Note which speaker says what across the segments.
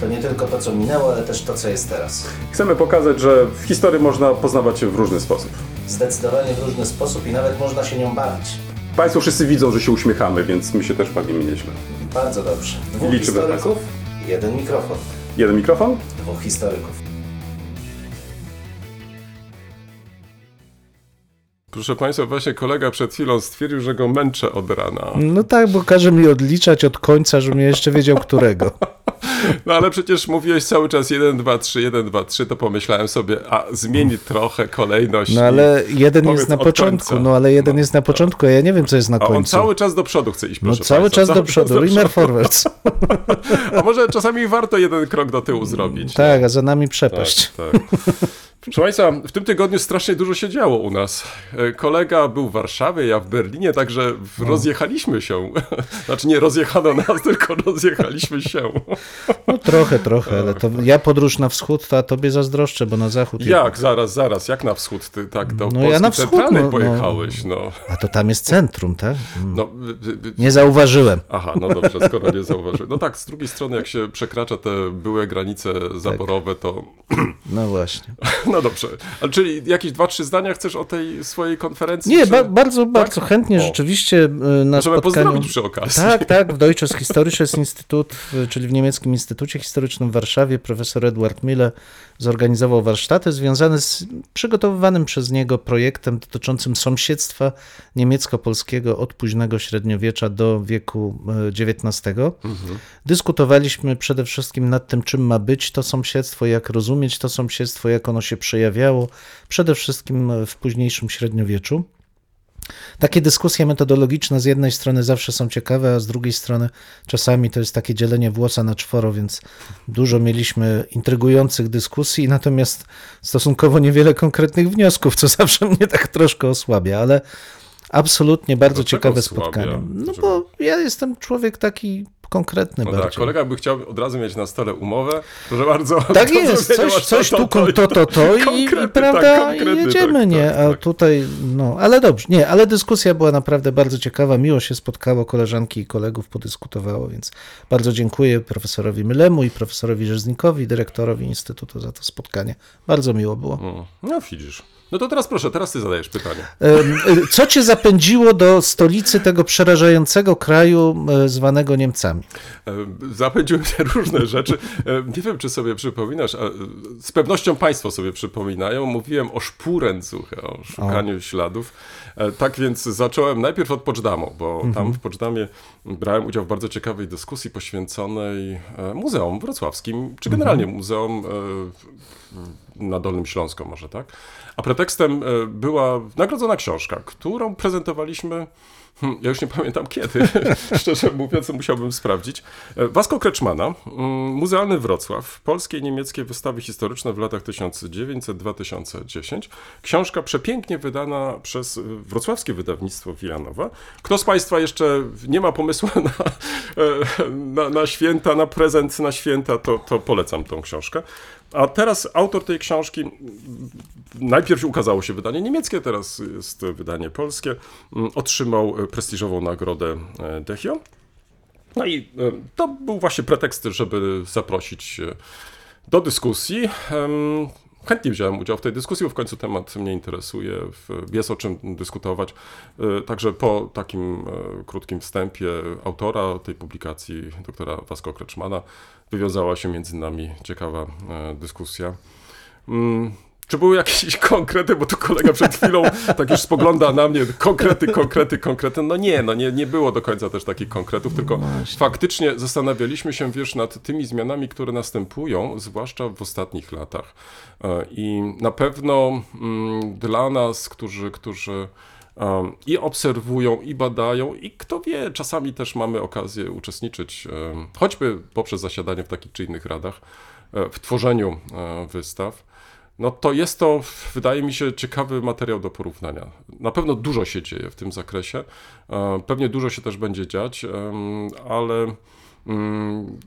Speaker 1: To nie tylko to, co minęło, ale też to, co jest teraz.
Speaker 2: Chcemy pokazać, że w historii można poznawać się w różny sposób.
Speaker 1: Zdecydowanie w różny sposób i nawet można się nią bawić.
Speaker 2: Państwo wszyscy widzą, że się uśmiechamy, więc my się też bawimy nieźle.
Speaker 1: Bardzo dobrze. Dwóch
Speaker 2: Liczymy
Speaker 1: historyków, jeden mikrofon.
Speaker 2: Jeden mikrofon?
Speaker 1: Dwóch historyków.
Speaker 3: Proszę Państwa, właśnie kolega przed chwilą stwierdził, że go męczę od rana.
Speaker 4: No tak, bo każe mi odliczać od końca, żebym ja jeszcze wiedział którego.
Speaker 3: No ale przecież mówiłeś cały czas 1, 2, 3, 1, 2, 3, to pomyślałem sobie, a zmieni trochę kolejność.
Speaker 4: No ale jeden jest na początku, no ale jeden jest na początku, a ja nie wiem, co jest na
Speaker 3: A on
Speaker 4: końcu.
Speaker 3: cały czas do przodu chce iść,
Speaker 4: No
Speaker 3: proszę
Speaker 4: cały
Speaker 3: państwa.
Speaker 4: czas do przodu, Rimmer forwards.
Speaker 3: A może czasami warto jeden krok do tyłu zrobić.
Speaker 4: Tak, a za nami
Speaker 3: tak,
Speaker 4: przepaść.
Speaker 3: tak. Proszę Państwa, w tym tygodniu strasznie dużo się działo u nas. E, Kolega był w Warszawie, ja w Berlinie, także w- rozjechaliśmy się. Znaczy nie rozjechano nas, tylko rozjechaliśmy się.
Speaker 4: No trochę, trochę, ale to ja podróż na wschód, to a tobie zazdroszczę, bo na zachód...
Speaker 3: Jak? Zaraz, zaraz. Jak na wschód? Ty tak do
Speaker 4: No
Speaker 3: Polski
Speaker 4: ja na wschód,
Speaker 3: centralnej
Speaker 4: no, no.
Speaker 3: pojechałeś, no.
Speaker 4: A to tam jest centrum, tak? Mm.
Speaker 3: no.
Speaker 4: Nie zauważyłem.
Speaker 3: Aha, no dobrze, skoro nie zauważyłem. No tak, z drugiej strony, jak się przekracza te były granice zaborowe, to
Speaker 4: No właśnie.
Speaker 3: no dobrze. Ale czyli jakieś dwa, trzy zdania chcesz o tej swojej konferencji?
Speaker 4: Nie,
Speaker 3: czy...
Speaker 4: ba bardzo, bardzo chętnie
Speaker 3: O.
Speaker 4: rzeczywiście y, na
Speaker 3: Możemy
Speaker 4: spotkaniu...
Speaker 3: pozdrowić przy okazji.
Speaker 4: Tak, tak, w Deutsches Historisches Institut, czyli w niemieckim Instytucie Historycznym w Warszawie, profesor Edward Mille zorganizował warsztaty związane z przygotowywanym przez niego projektem dotyczącym sąsiedztwa niemiecko-polskiego od późnego średniowiecza do wieku e, XIX. Dyskutowaliśmy przede wszystkim nad tym, czym ma być to sąsiedztwo, jak rozumieć to sąsiedztwo, jak ono się przejawiało, przede wszystkim w późniejszym średniowieczu. Takie dyskusje metodologiczne z jednej strony zawsze są ciekawe, a z drugiej strony czasami to jest takie dzielenie włosa na czworo, więc dużo mieliśmy intrygujących dyskusji, natomiast stosunkowo niewiele konkretnych wniosków, co zawsze mnie tak troszkę osłabia, ale absolutnie bardzo ciekawe spotkanie. No
Speaker 3: Dlaczego?
Speaker 4: bo ja jestem człowiek taki konkretny
Speaker 3: No tak, kolega by chciał od razu mieć na stole umowę. Proszę bardzo.
Speaker 4: Tak jest, coś, coś
Speaker 3: to,
Speaker 4: tu,
Speaker 3: to,
Speaker 4: to, to, to i, i prawda,
Speaker 3: tak,
Speaker 4: i jedziemy,
Speaker 3: tak,
Speaker 4: nie?
Speaker 3: tak,
Speaker 4: A
Speaker 3: tak.
Speaker 4: tutaj, no, ale dobrze, nie, ale dyskusja była naprawdę bardzo ciekawa, miło się spotkało, koleżanki i kolegów podyskutowało, więc bardzo dziękuję profesorowi Mylemu i profesorowi Rzeznikowi, dyrektorowi Instytutu za to spotkanie. Bardzo miło było.
Speaker 3: Mm, No widzisz. No to teraz proszę, teraz ty zadajesz pytanie.
Speaker 4: Y, Co cię zapędziło do stolicy tego przerażającego kraju e, zwanego Niemcami?
Speaker 3: E, Zapędziły mnie różne rzeczy. E, Nie wiem, czy sobie przypominasz, z pewnością Państwo sobie przypominają. Mówiłem o szpurencuche, o szukaniu śladów. E, Tak więc zacząłem najpierw od Poczdamу, bo tam w Poczdamie brałem udział w bardzo ciekawej dyskusji poświęconej muzeum wrocławskim, czy generalnie muzeum e, na Dolnym Śląsku może, tak? A pretekstem e, była nagrodzona książka, którą prezentowaliśmy Hmm, Ja już nie pamiętam kiedy, szczerze mówiąc, musiałbym sprawdzić. E, Wasko Kreczmana, mm, Muzealny Wrocław, polskie i niemieckie wystawy historyczne w latach 1900-2010. Książka przepięknie wydana przez e, wrocławskie wydawnictwo Wilanowa. Kto z Państwa jeszcze nie ma pomysłu na, na, na święta, na prezent na święta, to, to polecam tą książkę. A teraz autor tej książki najpierw ukazało się wydanie niemieckie, teraz jest wydanie polskie. Mm, Otrzymał e, prestiżową nagrodę e, Dechio. No i e, to był właśnie pretekst, żeby zaprosić do dyskusji. Chętnie wziąłem udział w tej dyskusji, bo w końcu temat mnie interesuje, jest o czym dyskutować. E, Także po takim e, krótkim wstępie autora tej publikacji, doktora Wasko Kreczmana, wywiązała się między nami ciekawa e, dyskusja. Czy były jakieś konkrety, bo tu kolega przed chwilą tak już spogląda na mnie, konkrety, konkrety, konkrety. No nie, no nie, nie było do końca też takich konkretów, tylko faktycznie zastanawialiśmy się, wiesz, nad tymi zmianami, które następują, zwłaszcza w ostatnich latach. E, I na pewno mm, dla nas, którzy, którzy um, i obserwują, i badają, i kto wie, czasami też mamy okazję uczestniczyć, em, choćby poprzez zasiadanie w takich czy innych radach, e, w tworzeniu e, wystaw. No to jest to, wydaje mi się, ciekawy materiał do porównania. Na pewno dużo się dzieje w tym zakresie, e, pewnie dużo się też będzie dziać, ale mm,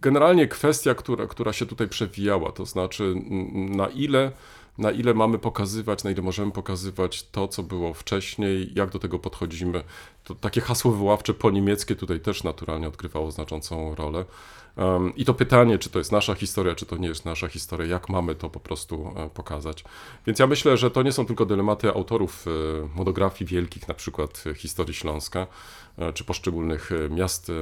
Speaker 3: generalnie kwestia, która, która się tutaj przewijała, to znaczy mm, na ile, na ile mamy pokazywać, na ile możemy pokazywać to, co było wcześniej, jak do tego podchodzimy. To takie hasło wywoławcze po niemieckie tutaj też naturalnie odgrywało znaczącą rolę. Um, I to pytanie, czy to jest nasza historia, czy to nie jest nasza historia, jak mamy to po prostu e, pokazać. Więc ja myślę, że to nie są tylko dylematy autorów e, monografii wielkich, na przykład historii Śląska, e, czy poszczególnych miast,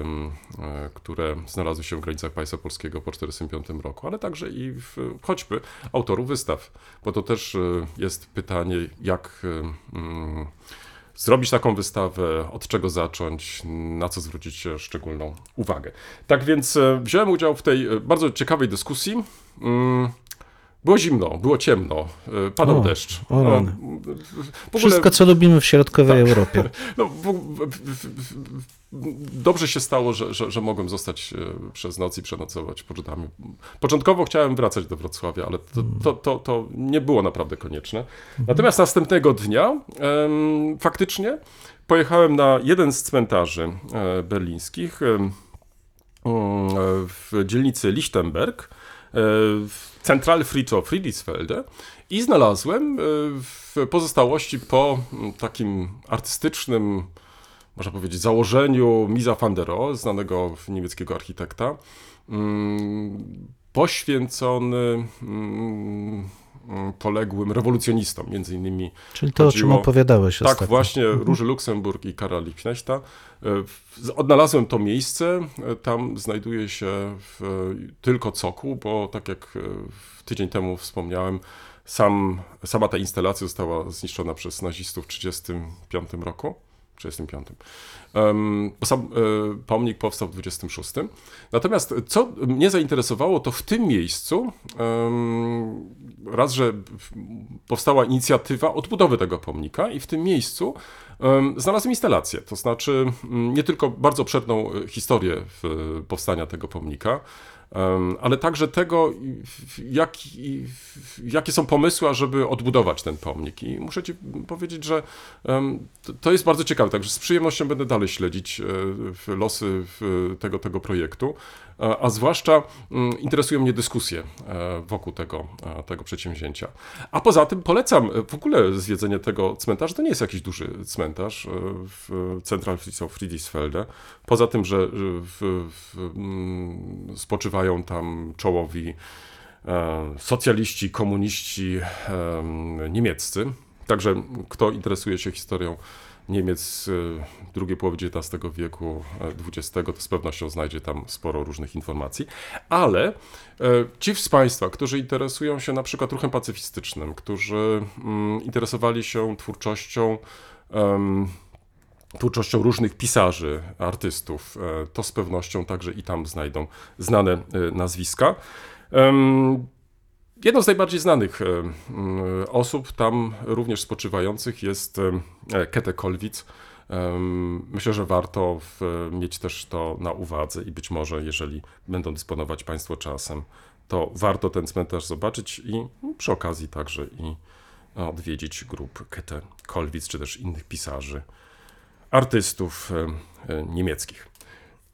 Speaker 3: które znalazły się w granicach państwa polskiego po 1945 roku, ale także i w, choćby autorów wystaw, bo to też jest pytanie, jak zrobić taką wystawę, od czego zacząć, na co zwrócić e, szczególną uwagę. Tak więc e, wziąłem udział w tej e, bardzo ciekawej dyskusji. Było zimno, było ciemno, e, padał
Speaker 4: O,
Speaker 3: deszcz.
Speaker 4: o
Speaker 3: No, ogóle-
Speaker 4: Wszystko, co lubimy w środkowej
Speaker 3: Tak.
Speaker 4: Europie.
Speaker 3: no, dobrze się stało, że, że, że mogłem zostać e, przez noc i przenocować Poczdamie. Początkowo chciałem wracać do Wrocławia, ale to, to, to, to nie było naprawdę konieczne. Natomiast następnego dnia em, faktycznie pojechałem na jeden z cmentarzy e, berlińskich em, w dzielnicy Lichtenberg, w Zentralfriedhof Friedrichsfelde i znalazłem e, w pozostałości po mm, takim artystycznym, można powiedzieć, założeniu Misa van der Rohe, znanego niemieckiego architekta, mm, poświęcony mm, poległym rewolucjonistom, między innymi
Speaker 4: Czyli to, o czym
Speaker 3: Chodziło-
Speaker 4: opowiadałeś
Speaker 3: tak,
Speaker 4: ostatnio.
Speaker 3: właśnie, Róży Luksemburg i Karla Liebknechta. E, Odnalazłem to miejsce, e, tam znajduje się tylko cokół, bo tak jak e, tydzień temu wspomniałem, sam, sama ta instalacja została zniszczona przez nazistów w 1935 roku. 35. Um, sam e, pomnik powstał w 26. Natomiast co mnie zainteresowało, to w tym miejscu em, raz, że powstała inicjatywa odbudowy tego pomnika i w tym miejscu em, znalazłem instalację, to znaczy nie tylko bardzo obszerną e, historię powstania tego pomnika, ale także tego, jak, jakie są pomysły, ażeby odbudować ten pomnik. I muszę Ci powiedzieć, że to- jest bardzo ciekawe, także z przyjemnością będę dalej śledzić e, losy tego, tego projektu, a, a zwłaszcza mm, interesują mnie dyskusje e, wokół tego, e, tego przedsięwzięcia. A poza tym polecam e, w ogóle zwiedzenie tego cmentarza. To nie jest jakiś duży cmentarz e, w Zentralfriedhof Friedrichsfelde. Poza tym, że e, w, w, mm, spoczywają tam czołowi e, socjaliści, komuniści e, niemieccy. Także kto interesuje się historią Niemiec e, drugiej połowy XIX wieku, XX, to z pewnością znajdzie tam sporo różnych informacji. Ale e, ci z Państwa, którzy interesują się na przykład ruchem pacyfistycznym, którzy mm, interesowali się twórczością, twórczością różnych pisarzy, artystów, to z pewnością także i tam znajdą znane nazwiska. Jedną z najbardziej znanych e, osób tam również spoczywających jest e, Kete Kolwitz. Em, Myślę, że warto mieć też to na uwadze i być może, jeżeli będą dysponować Państwo czasem, to warto ten cmentarz zobaczyć i przy okazji także i e, odwiedzić grup Kete Kolwitz, czy też innych pisarzy, artystów e, e, niemieckich.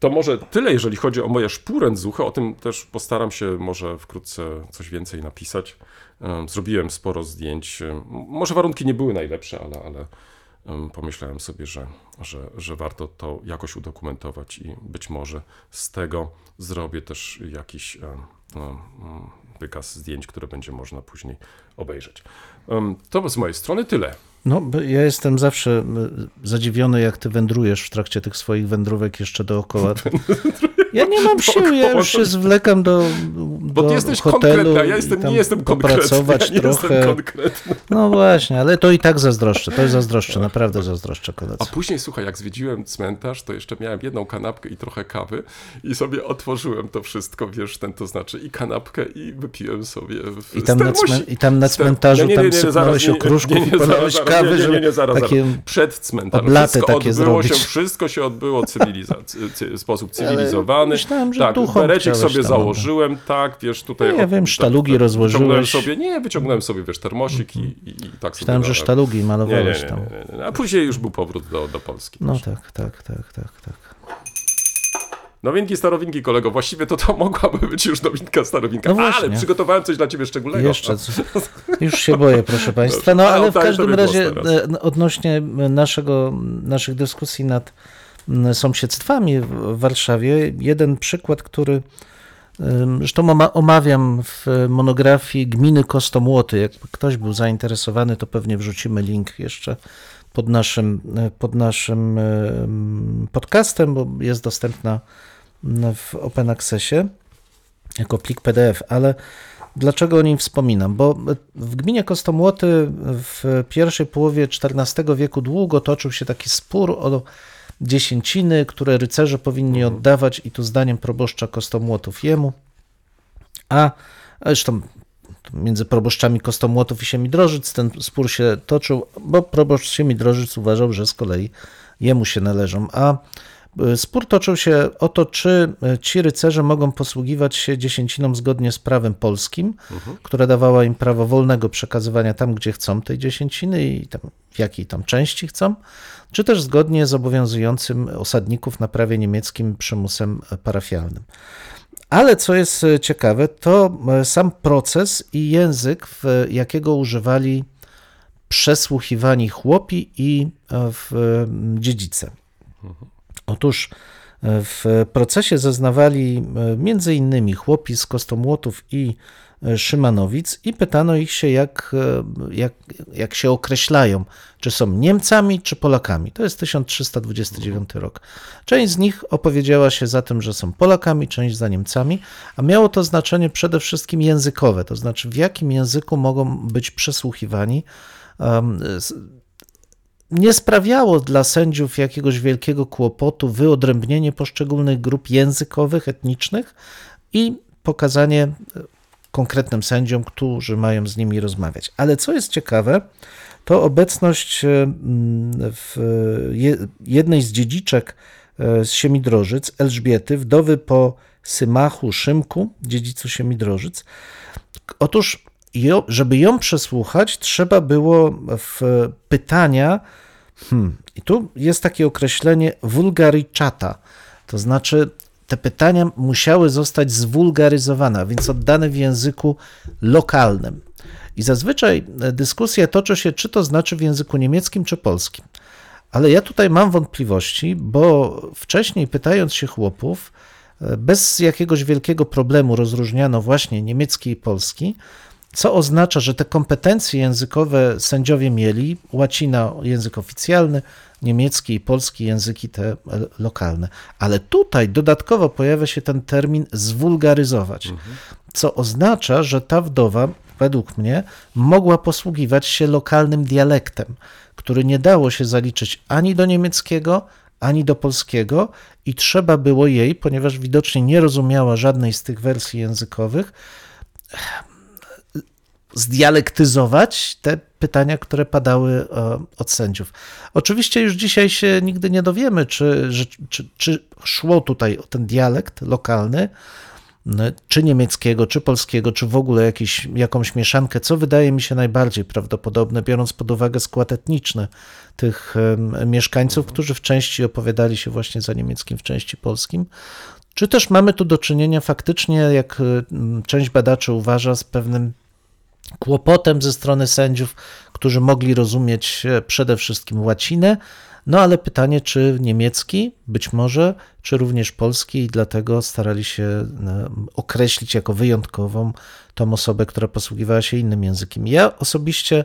Speaker 3: To może tyle, jeżeli chodzi o moje szpurenzuchy. O tym też postaram się może wkrótce coś więcej napisać. Em, Zrobiłem sporo zdjęć. Może warunki nie były najlepsze, ale, ale em, pomyślałem sobie, że, że, że warto to jakoś udokumentować i być może z tego zrobię też jakiś wykaz zdjęć, które będzie można później obejrzeć. To z mojej strony tyle.
Speaker 4: No, bo ja jestem zawsze zadziwiony, jak ty wędrujesz w trakcie tych swoich wędrówek jeszcze dookoła. Ja nie mam sił, ja już się zwlekam do,
Speaker 3: Bo
Speaker 4: do
Speaker 3: ty jesteś
Speaker 4: hotelu
Speaker 3: konkretny, a ja jestem, nie jestem konkretny.
Speaker 4: popracować
Speaker 3: Ja nie
Speaker 4: trochę. No właśnie, ale to i tak zazdroszczę, to jest zazdroszczę, naprawdę zazdroszczę
Speaker 3: A
Speaker 4: koledze.
Speaker 3: później, słuchaj, jak zwiedziłem cmentarz, to jeszcze miałem jedną kanapkę i trochę kawy i sobie otworzyłem to wszystko, wiesz, ten to znaczy i kanapkę i wypiłem sobie w
Speaker 4: I tam, na, cmen, I tam na cmentarzu
Speaker 3: Nie, nie,
Speaker 4: tam
Speaker 3: nie, nie,
Speaker 4: sypnąłeś okruszków
Speaker 3: nie, nie,
Speaker 4: i polałeś
Speaker 3: zaraz,
Speaker 4: ciekawy,
Speaker 3: nie, nie,
Speaker 4: żeby
Speaker 3: zaraz,
Speaker 4: takie.
Speaker 3: Przed cmentarzem.
Speaker 4: oblaty
Speaker 3: Wszystko
Speaker 4: takie
Speaker 3: odbyło się,
Speaker 4: zrobić.
Speaker 3: wszystko się odbyło w sposób cywilizowany.
Speaker 4: myślałem, że
Speaker 3: tak, berecik sobie
Speaker 4: tam,
Speaker 3: założyłem, tak, wiesz, tutaj...
Speaker 4: No ja wiem,
Speaker 3: tak,
Speaker 4: sztalugi
Speaker 3: tak,
Speaker 4: rozłożyłeś.
Speaker 3: Sobie, nie, wyciągnąłem sobie, wiesz, termosik i, i, tak sobie...
Speaker 4: Myślałem, że sztalugi malowałeś tam.
Speaker 3: A później już był powrót do, do Polski.
Speaker 4: No tak, tak, tak, tak, tak.
Speaker 3: Nowinki, starowinki, kolego. Właściwie to to mogłaby być już nowinka, starowinka.
Speaker 4: No
Speaker 3: ale przygotowałem coś dla ciebie szczególnego.
Speaker 4: Jeszcze, już się boję, proszę Państwa. No
Speaker 3: Ale
Speaker 4: w każdym razie e, odnośnie naszego, naszych dyskusji nad sąsiedztwami w Warszawie, jeden przykład, który zresztą oma- omawiam w monografii Gminy Kostomłoty. Jakby ktoś był zainteresowany, to pewnie wrzucimy link jeszcze pod naszym, e, pod naszym em, podcastem, bo jest dostępna w Open Accessie jako plik PDF, ale dlaczego o nim wspominam? Bo w gminie Kostomłoty w pierwszej połowie XIV wieku długo toczył się taki spór o dziesięciny, które rycerze powinni oddawać i tu zdaniem proboszcza Kostomłotów jemu, a zresztą między proboszczami Kostomłotów i Siemidrożyc ten spór się toczył, bo proboszcz Siemidrożyc uważał, że z kolei jemu się należą, a Spór toczył się o to, czy y, ci rycerze mogą posługiwać się dziesięciną zgodnie z prawem polskim, które dawało im prawo wolnego przekazywania tam, gdzie chcą tej dziesięciny i tam, w jakiej tam części chcą, czy też zgodnie z obowiązującym osadników na prawie niemieckim przymusem e, parafialnym. Ale co jest e, ciekawe, to e, sam proces i język, w jakiego używali przesłuchiwani chłopi i e, w e, dziedzice. Otóż e, w procesie zeznawali e, między innymi chłopi z Kostomłotów i e, Szymanowic i pytano ich się, jak, jak, jak się określają, czy są Niemcami, czy Polakami. To jest 1329 rok. Część z nich opowiedziała się za tym, że są Polakami, część za Niemcami, a miało to znaczenie przede wszystkim językowe, to znaczy w jakim języku mogą być przesłuchiwani. Um, nie sprawiało dla sędziów jakiegoś wielkiego kłopotu wyodrębnienie poszczególnych grup językowych, etnicznych i pokazanie e, konkretnym sędziom, którzy mają z nimi rozmawiać. Ale co jest ciekawe, to obecność e, mm, je- jednej z dziedziczek e, z Siemidrożyc, Elżbiety, wdowy po Symachu Szymku, dziedzicu Siemidrożyc. Otóż, żeby ją przesłuchać, trzeba było w pytania, hmm, i tu jest takie określenie vulgaricata, to znaczy te pytania musiały zostać zwulgaryzowane, więc oddane w języku lokalnym. I zazwyczaj e, dyskusja toczy się, czy to znaczy w języku niemieckim, czy polskim. Ale ja tutaj mam wątpliwości, bo wcześniej pytając się chłopów, e, bez jakiegoś wielkiego problemu rozróżniano właśnie niemiecki i polski, co oznacza, że te kompetencje językowe sędziowie mieli, łacina język oficjalny, niemiecki i polski języki te lokalne. Ale tutaj dodatkowo pojawia się ten termin zwulgaryzować, co oznacza, że ta wdowa, według mnie, mogła posługiwać się lokalnym dialektem, który nie dało się zaliczyć ani do niemieckiego, ani do polskiego i trzeba było jej, ponieważ widocznie nie rozumiała żadnej z tych wersji językowych, zdialektyzować te pytania, które padały e, od sędziów. Oczywiście już dzisiaj się nigdy nie dowiemy, czy, czy, czy szło tutaj o ten dialekt lokalny, czy niemieckiego, czy polskiego, czy w ogóle jakiś, jakąś mieszankę, co wydaje mi się najbardziej prawdopodobne, biorąc pod uwagę skład etniczny tych mieszkańców, którzy w części opowiadali się właśnie za niemieckim, w części polskim. Czy też mamy tu do czynienia faktycznie, jak część badaczy uważa, z pewnym kłopotem ze strony sędziów, którzy mogli rozumieć e, przede wszystkim łacinę, no ale pytanie, czy niemiecki, być może, czy również polski, i dlatego starali się e, określić jako wyjątkową tą osobę, która posługiwała się innym językiem. Ja osobiście,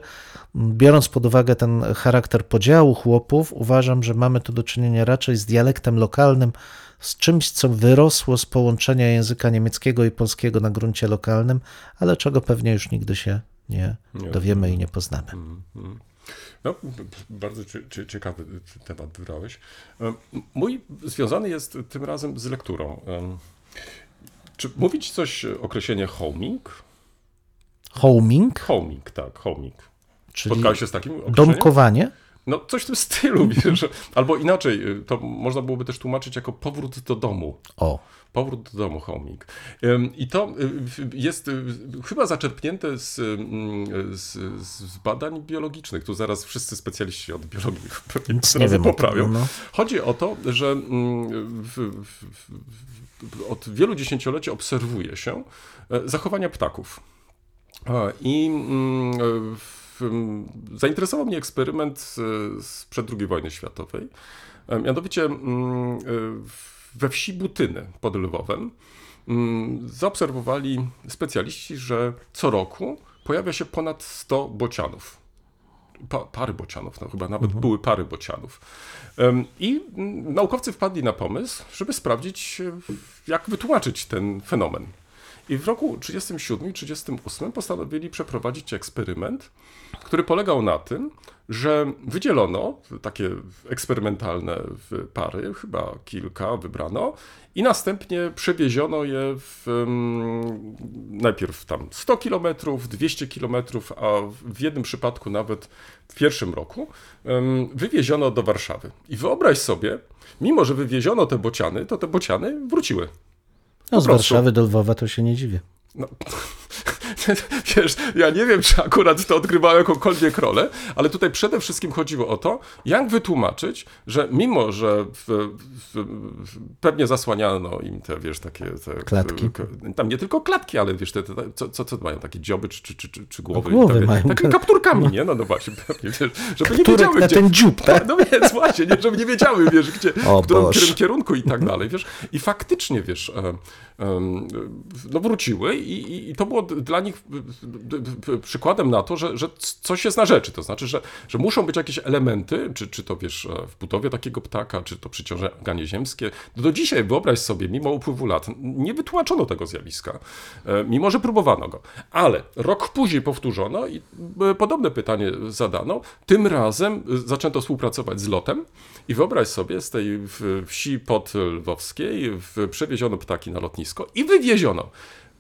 Speaker 4: biorąc pod uwagę ten charakter podziału chłopów, uważam, że mamy tu do czynienia raczej z dialektem lokalnym, z czymś, co wyrosło z połączenia języka niemieckiego i polskiego na gruncie lokalnym, ale czego pewnie już nigdy się nie
Speaker 3: Nie.
Speaker 4: dowiemy i nie poznamy.
Speaker 3: No, b- b- bardzo cie- cie- ciekawy temat wybrałeś. Em, Mój związany jest tym razem z lekturą. Czy mówi ci coś określenie homing?
Speaker 4: Homing,
Speaker 3: Homing, tak, homing.
Speaker 4: Czyli
Speaker 3: Spotkałeś się z takim określeniem?
Speaker 4: domkowanie?
Speaker 3: No coś w tym stylu, wiesz. Albo inaczej, y, to można byłoby też tłumaczyć jako powrót do domu.
Speaker 4: O,
Speaker 3: Powrót do domu, homing. I to y, w- jest y, chyba zaczerpnięte z, ym, z, z badań biologicznych. Tu zaraz wszyscy specjaliści od biologii pewnie
Speaker 4: tym,
Speaker 3: poprawią.
Speaker 4: no.
Speaker 3: Chodzi o to, że mm, w, w, w, od wielu dziesięcioleci obserwuje się e, zachowania ptaków. I mm, w, mm, zainteresował mnie eksperyment z- sprzed II wojny światowej. E, Mianowicie mm, e, we wsi Butyny pod Lwowem mm, zaobserwowali specjaliści, że co roku pojawia się ponad 100 bocianów. Pa, pary bocianów, no chyba nawet były pary bocianów. I mm, naukowcy wpadli na pomysł, żeby sprawdzić, e, jak wytłumaczyć ten fenomen. I w roku 37 i 38 postanowili przeprowadzić eksperyment, który polegał na tym, że wydzielono takie eksperymentalne pary, chyba kilka wybrano, i następnie przewieziono je w, mm, najpierw tam 100 km, 200 km, a w jednym przypadku nawet w pierwszym roku wywieziono do Warszawy. I wyobraź sobie, mimo że wywieziono te bociany, to te bociany wróciły.
Speaker 4: No z
Speaker 3: prostu.
Speaker 4: Warszawy do Lwowa to się nie dziwię.
Speaker 3: No, wiesz, ja nie wiem, czy akurat to odgrywało jakąkolwiek rolę, ale tutaj przede wszystkim chodziło o to, jak wytłumaczyć, że mimo, że w, w, pewnie zasłaniano im te, wiesz, takie... Te,
Speaker 4: Klatki.
Speaker 3: Tam nie tylko klatki, ale wiesz, te, te, co, co, co mają, takie dzioby czy, czy, czy, czy, głowy?
Speaker 4: No, głowy
Speaker 3: takie, takie kapturkami, nie? No, no właśnie, pewnie, wiesz, żeby nie
Speaker 4: Turek
Speaker 3: wiedziały,
Speaker 4: na
Speaker 3: gdzie...
Speaker 4: ten dziób, tak?
Speaker 3: No więc właśnie, nie, żeby nie wiedziały, wiesz, gdzie,
Speaker 4: O
Speaker 3: w którym, którym kierunku i tak dalej, wiesz. I faktycznie, wiesz, e, no wróciły i, i, i to było dla nich przykładem na to, że, że coś jest na rzeczy, to znaczy, że, że muszą być jakieś elementy, czy, czy to, wiesz, e, w budowie takiego ptaka, czy to przyciąganie ziemskie. Do dzisiaj, wyobraź sobie, mimo upływu lat, nie wytłumaczono tego zjawiska, e, mimo że próbowano go. Ale rok później powtórzono i e, podobne pytanie zadano. Tym razem zaczęto współpracować z lotem i wyobraź sobie, z tej wsi podlwowskiej przewieziono ptaki na lotnisko i wywieziono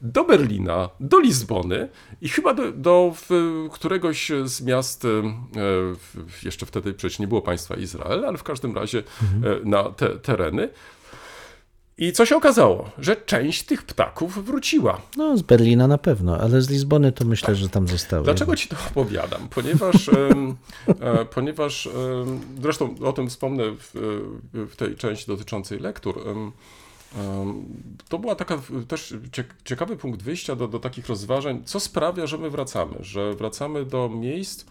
Speaker 3: do Berlina, do i chyba do, do któregoś z miast, e, jeszcze wtedy przecież nie było państwa Izrael, ale w każdym razie e, na te tereny. I co się okazało? Że część tych ptaków wróciła.
Speaker 4: No z Berlina na pewno, ale z Lizbony to myślę, że tam zostały.
Speaker 3: Dlaczego ci to opowiadam? Ponieważ, e, ponieważ zresztą o tym wspomnę w, w tej części dotyczącej lektur. To była taka też cie- ciekawy punkt wyjścia do, do takich rozważań, co sprawia, że my wracamy, że wracamy do miejsc,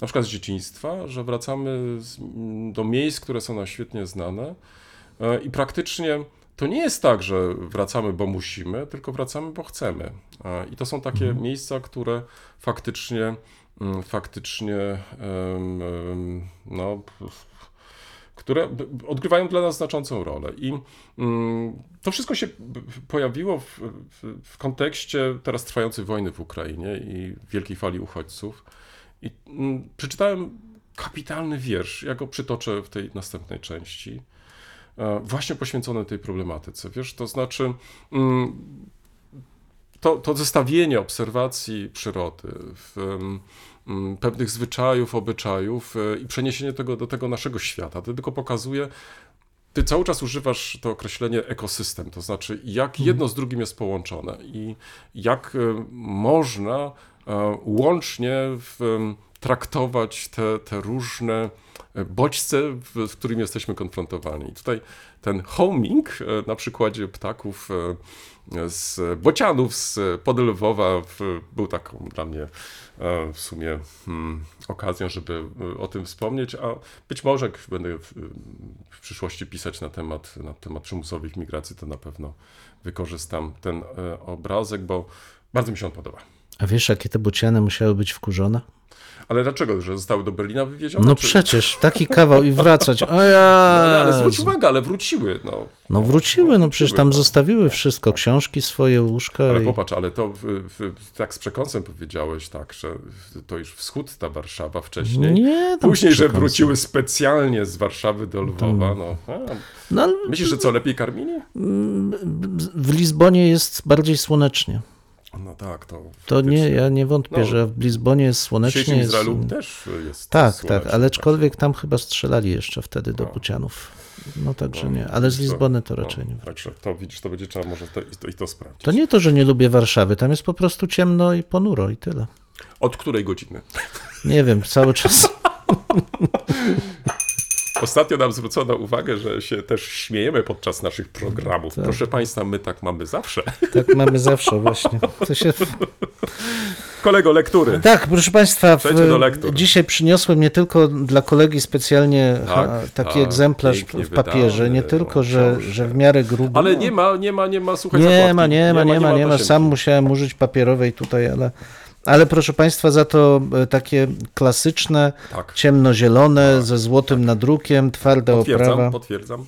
Speaker 3: na przykład z dzieciństwa, że wracamy z, do miejsc, które są nam świetnie znane e, i praktycznie to nie jest tak, że wracamy, bo musimy, tylko wracamy, bo chcemy. E, I to są takie miejsca, które faktycznie, mm, faktycznie, no, które odgrywają dla nas znaczącą rolę. I mm, to wszystko się pojawiło w, w, kontekście teraz trwającej wojny w Ukrainie i wielkiej fali uchodźców. I mm, przeczytałem kapitalny wiersz, ja go przytoczę w tej następnej części, e, właśnie poświęcony tej problematyce. Wiesz, to znaczy mm, to, to zestawienie obserwacji przyrody, w, pewnych zwyczajów, obyczajów e, i przeniesienie tego do tego naszego świata, to tylko pokazuje, ty cały czas używasz to określenie ekosystem, to znaczy jak jedno z drugim jest połączone i jak e, można e, łącznie w, traktować te, te różne bodźce, w, z którymi jesteśmy konfrontowani. I tutaj ten homing e, na przykładzie ptaków e, z bocianów z Podlwowa był taką dla mnie e, w sumie hmm, okazją, żeby o tym wspomnieć, a być może będę w, w przyszłości pisać na temat, na temat przymusowych migracji, to na pewno wykorzystam ten obrazek, bo bardzo mi się on podoba.
Speaker 4: A wiesz, jakie te bociany musiały być wkurzone?
Speaker 3: Ale dlaczego? Że zostały do Berlina wywiezione?
Speaker 4: No
Speaker 3: czy-
Speaker 4: przecież, taki kawał i wracać. O
Speaker 3: No, ale, zwróć
Speaker 4: ja.
Speaker 3: uwagę, ale wróciły. No,
Speaker 4: No wróciły, no przecież tam
Speaker 3: no.
Speaker 4: zostawiły wszystko, książki swoje, łóżka.
Speaker 3: Ale
Speaker 4: i...
Speaker 3: popatrz, ale to w, w, tak z przekąsem powiedziałeś, tak, że to już wschód ta Warszawa wcześniej.
Speaker 4: Nie,
Speaker 3: Później, że wróciły specjalnie z Warszawy do Lwowa. No. A,
Speaker 4: No,
Speaker 3: myślisz, że co, lepiej karmili?
Speaker 4: w Lizbonie jest bardziej słonecznie.
Speaker 3: No tak, to.
Speaker 4: To nie, ja nie wątpię,
Speaker 3: No,
Speaker 4: że w Lizbonie jest
Speaker 3: W
Speaker 4: słonecznie. Jest...
Speaker 3: Izraelu też jest.
Speaker 4: Tak,
Speaker 3: słonecznie,
Speaker 4: tak, ale aczkolwiek tam chyba strzelali jeszcze wtedy do
Speaker 3: No.
Speaker 4: Bucianów. No także
Speaker 3: No,
Speaker 4: nie, ale z Lizbony to
Speaker 3: no,
Speaker 4: raczej nie.
Speaker 3: Także to widzisz, to będzie trzeba może to, i, to, i to sprawdzić.
Speaker 4: To nie to, że nie lubię Warszawy, tam jest po prostu ciemno i ponuro i tyle.
Speaker 3: Od której godziny?
Speaker 4: Nie wiem, cały czas.
Speaker 3: Ostatnio nam zwrócono uwagę, że się też śmiejemy podczas naszych programów.
Speaker 4: Tak.
Speaker 3: Proszę Państwa, my tak mamy zawsze.
Speaker 4: Tak mamy zawsze właśnie. To się...
Speaker 3: Kolego, lektury.
Speaker 4: Tak, proszę Państwa, w, dzisiaj przyniosłem nie tylko dla kolegi specjalnie
Speaker 3: Tak,
Speaker 4: taki
Speaker 3: tak,
Speaker 4: egzemplarz w papierze, nie tylko, że, że w miarę grubo.
Speaker 3: Ale nie ma, nie ma, nie ma, słuchaj,
Speaker 4: Nie
Speaker 3: zakładki.
Speaker 4: ma, nie ma, nie ma, nie ma.
Speaker 3: tasiemki.
Speaker 4: Sam musiałem użyć papierowej tutaj, ale, ale proszę Państwa, za to e, takie klasyczne,
Speaker 3: Tak.
Speaker 4: ciemnozielone, ze złotym nadrukiem, twarda
Speaker 3: Potwierdzam,
Speaker 4: oprawa,
Speaker 3: potwierdzam.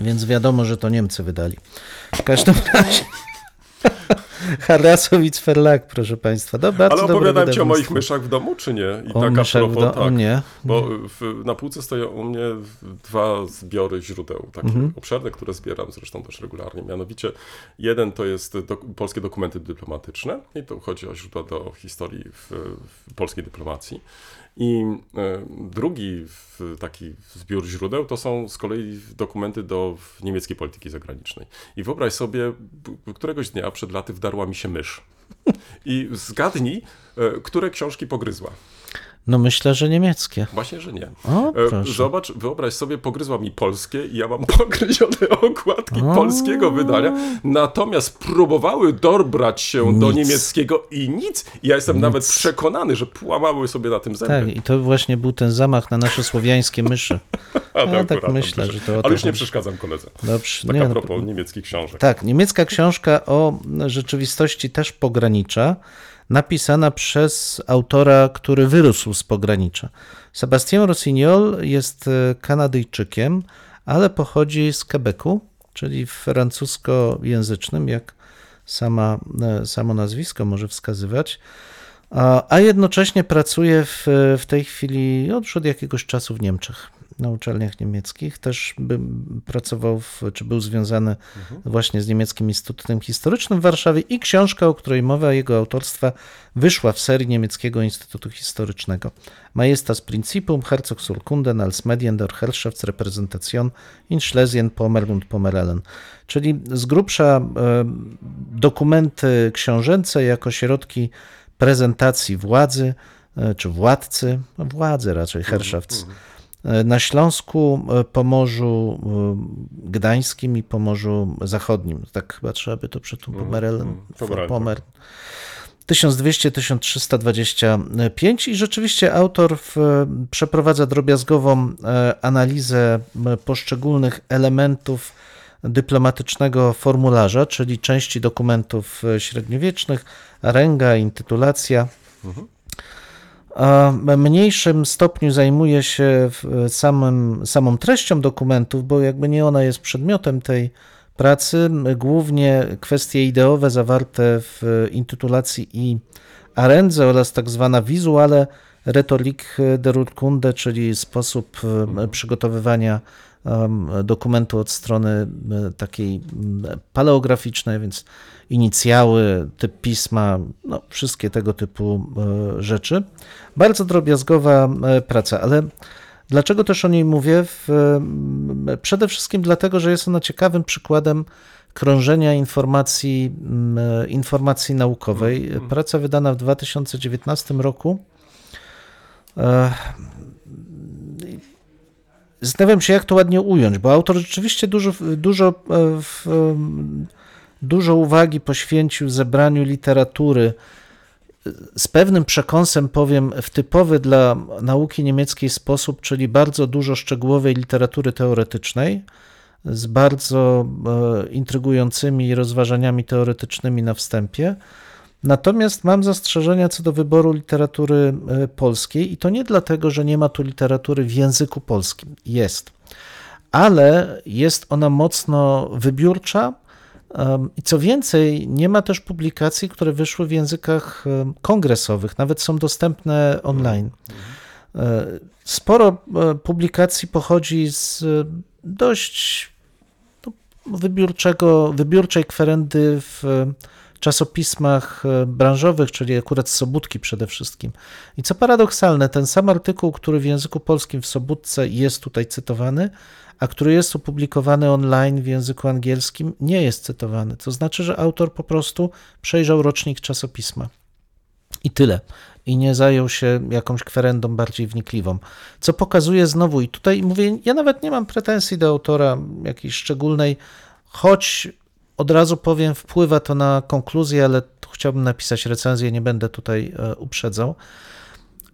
Speaker 4: więc wiadomo, że to Niemcy wydali. W każdym razie Harasowic Verlag, proszę Państwa. No, bardzo
Speaker 3: Ale opowiadałem ci o moich myszach w domu, czy nie? I
Speaker 4: O
Speaker 3: tak
Speaker 4: myszach
Speaker 3: propos,
Speaker 4: do- o
Speaker 3: tak.
Speaker 4: nie.
Speaker 3: Bo w, na półce stoją u mnie dwa zbiory źródeł, takie
Speaker 4: Mhm.
Speaker 3: obszerne, które zbieram zresztą też regularnie. Mianowicie jeden to jest do, polskie dokumenty dyplomatyczne i to chodzi o źródła do historii w, w polskiej dyplomacji. I e, drugi taki zbiór źródeł to są z kolei dokumenty do niemieckiej polityki zagranicznej. I wyobraź sobie, któregoś dnia przed laty wdarła mi się mysz. I zgadnij, e, które książki pogryzła.
Speaker 4: No myślę, że niemieckie.
Speaker 3: Właśnie, że nie.
Speaker 4: O,
Speaker 3: E,
Speaker 4: proszę.
Speaker 3: Zobacz, wyobraź sobie, pogryzła mi polskie i ja mam pogryzione okładki
Speaker 4: O.
Speaker 3: polskiego wydania, natomiast próbowały dobrać się do
Speaker 4: Nic.
Speaker 3: niemieckiego i nic. Ja jestem nawet przekonany, że połamały sobie na tym zęby.
Speaker 4: Tak, i to właśnie był ten zamach na nasze słowiańskie myszy.
Speaker 3: A
Speaker 4: no, tak myślę, że to
Speaker 3: Ale już nie przeszkadzam koledze.
Speaker 4: Dobrze,
Speaker 3: Tak
Speaker 4: nie,
Speaker 3: a
Speaker 4: no,
Speaker 3: propos niemieckich książek.
Speaker 4: Tak, niemiecka książka o rzeczywistości też pogranicza, napisana przez autora, który wyrósł z pogranicza. Sebastian Rossignol jest e, Kanadyjczykiem, ale pochodzi z Quebecu, czyli francuskojęzycznym, jak sama, e, samo nazwisko może wskazywać. A, jednocześnie pracuje w, w tej chwili już od jakiegoś czasu w Niemczech, na uczelniach niemieckich. Też by, pracował, w, czy był związany właśnie z Niemieckim Instytutem Historycznym w Warszawie i książka, o której mowa jego autorstwa, wyszła w serii Niemieckiego Instytutu Historycznego. Majestas Principum, Herzogsurkunden als Medien der Herrschaftsrepräsentation in Schlesien, Pommern und Pomerellen. Czyli z grubsza e, dokumenty książęce jako środki prezentacji władzy, e, czy władcy, władzy raczej, Herrschafts, e, na Śląsku, e, Pomorzu e, Gdańskim i Pomorzu Zachodnim. Tak chyba trzeba by to przy tym Pomerellen,
Speaker 3: mhm. Pomerellen,
Speaker 4: Pomer. 1200-1325 i rzeczywiście autor w, przeprowadza drobiazgową e, analizę poszczególnych elementów dyplomatycznego formularza, czyli części dokumentów e, średniowiecznych, ręga, intytulacja. W mniejszym stopniu zajmuje się samym, samą treścią dokumentów, bo jakby nie ona jest przedmiotem tej pracy. Głównie kwestie ideowe zawarte w intytulacji i arendze oraz tak zwana wizuale retorik der Urkunde, czyli sposób e, przygotowywania dokumentu od strony e, takiej paleograficznej, więc inicjały, typ pisma, no, wszystkie tego typu e, rzeczy. Bardzo drobiazgowa e, praca, ale dlaczego też o niej mówię? Przede wszystkim dlatego, że jest ona ciekawym przykładem krążenia informacji, informacji naukowej. Praca wydana w 2019 roku. E, Zastanawiam się, jak to ładnie ująć, bo autor rzeczywiście dużo, dużo, e, em, dużo uwagi poświęcił zebraniu literatury z pewnym przekąsem powiem w typowy dla nauki niemieckiej sposób, czyli bardzo dużo szczegółowej literatury teoretycznej z bardzo e, intrygującymi rozważaniami teoretycznymi na wstępie. Natomiast mam zastrzeżenia co do wyboru literatury e, polskiej i to nie dlatego, że nie ma tu literatury w języku polskim. Jest. Ale jest ona mocno wybiórcza, I co więcej, nie ma też publikacji, które wyszły w językach kongresowych, nawet są dostępne online. E, Sporo e, publikacji pochodzi z dość no, wybiórczego, wybiórczej kwerendy w czasopismach e, branżowych, czyli akurat Sobótki przede wszystkim. I co paradoksalne, ten sam artykuł, który w języku polskim w Sobótce jest tutaj cytowany, a który jest opublikowany online w języku angielskim, nie jest cytowany. To znaczy, że autor po prostu przejrzał rocznik czasopisma. I tyle. I nie zajął się jakąś kwerendą bardziej wnikliwą. Co pokazuje znowu, i tutaj mówię, ja nawet nie mam pretensji do autora jakiejś szczególnej, choć od razu powiem, wpływa to na konkluzję, ale chciałbym napisać recenzję, nie będę tutaj e, uprzedzał.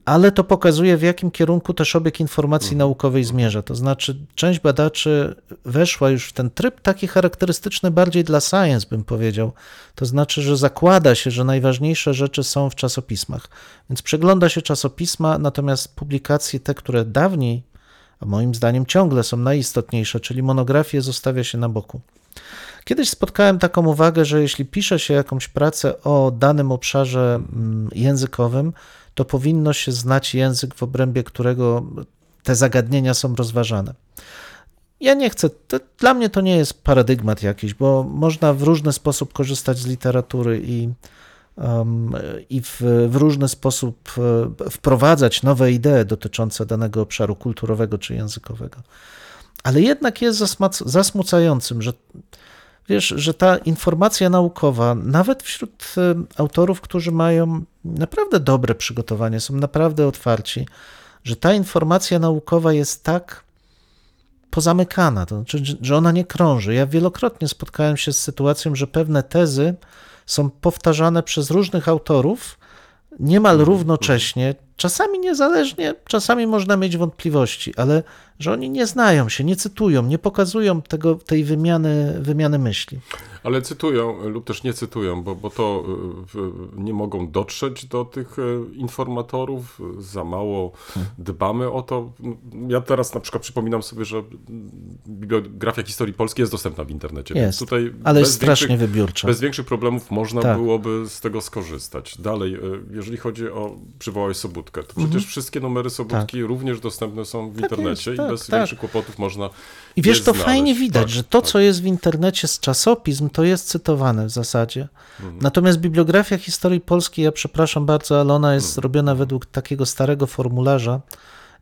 Speaker 4: Ale to pokazuje, w jakim kierunku też obieg informacji naukowej zmierza. To znaczy, część badaczy weszła już w ten tryb taki charakterystyczny bardziej dla science, bym powiedział. To znaczy, że zakłada się, że najważniejsze rzeczy są w czasopismach. Więc przegląda się czasopisma, natomiast publikacje, te, które dawniej, a moim zdaniem ciągle są najistotniejsze, czyli monografie, zostawia się na boku. Kiedyś spotkałem taką uwagę, że jeśli pisze się jakąś pracę o danym obszarze mm, językowym, to powinno się znać język, w obrębie którego te zagadnienia są rozważane. Ja nie chcę, to, dla mnie to nie jest paradygmat jakiś, bo można w różny sposób korzystać z literatury i, um, i w, w różny sposób e, wprowadzać nowe idee dotyczące danego obszaru kulturowego czy językowego. Ale jednak jest zasmucającym, że wiesz, że ta informacja naukowa, nawet wśród e, autorów, którzy mają naprawdę dobre przygotowanie, są naprawdę otwarci, że ta informacja naukowa jest tak pozamykana, to znaczy, że ona nie krąży. Ja wielokrotnie spotkałem się z sytuacją, że pewne tezy są powtarzane przez różnych autorów niemal równocześnie, czasami niezależnie, czasami można mieć wątpliwości, ale że oni nie znają się, nie cytują, nie pokazują tego, tej wymiany, wymiany myśli.
Speaker 3: Ale cytują lub też nie cytują, bo, bo to y, nie mogą dotrzeć do tych y, informatorów, za mało dbamy o to. Ja teraz na przykład przypominam sobie, że bibliografia historii polskiej jest dostępna w internecie.
Speaker 4: Jest,
Speaker 3: tutaj
Speaker 4: ale jest strasznie wybiórcza.
Speaker 3: Bez większych problemów można
Speaker 4: Tak.
Speaker 3: byłoby z tego skorzystać. Dalej, y, jeżeli chodzi o, przywołałeś Sobótkę, to przecież wszystkie numery Sobótki również dostępne są w internecie
Speaker 4: jest, tak,
Speaker 3: i bez
Speaker 4: tak.
Speaker 3: większych kłopotów można
Speaker 4: I wiesz, to
Speaker 3: znaleźć.
Speaker 4: fajnie widać,
Speaker 3: Tak,
Speaker 4: że to,
Speaker 3: tak.
Speaker 4: co jest w internecie z czasopism, to jest cytowane w zasadzie.
Speaker 3: Mhm.
Speaker 4: Natomiast bibliografia historii polskiej, ja przepraszam bardzo, ale ona jest
Speaker 3: Mhm.
Speaker 4: robiona według takiego starego formularza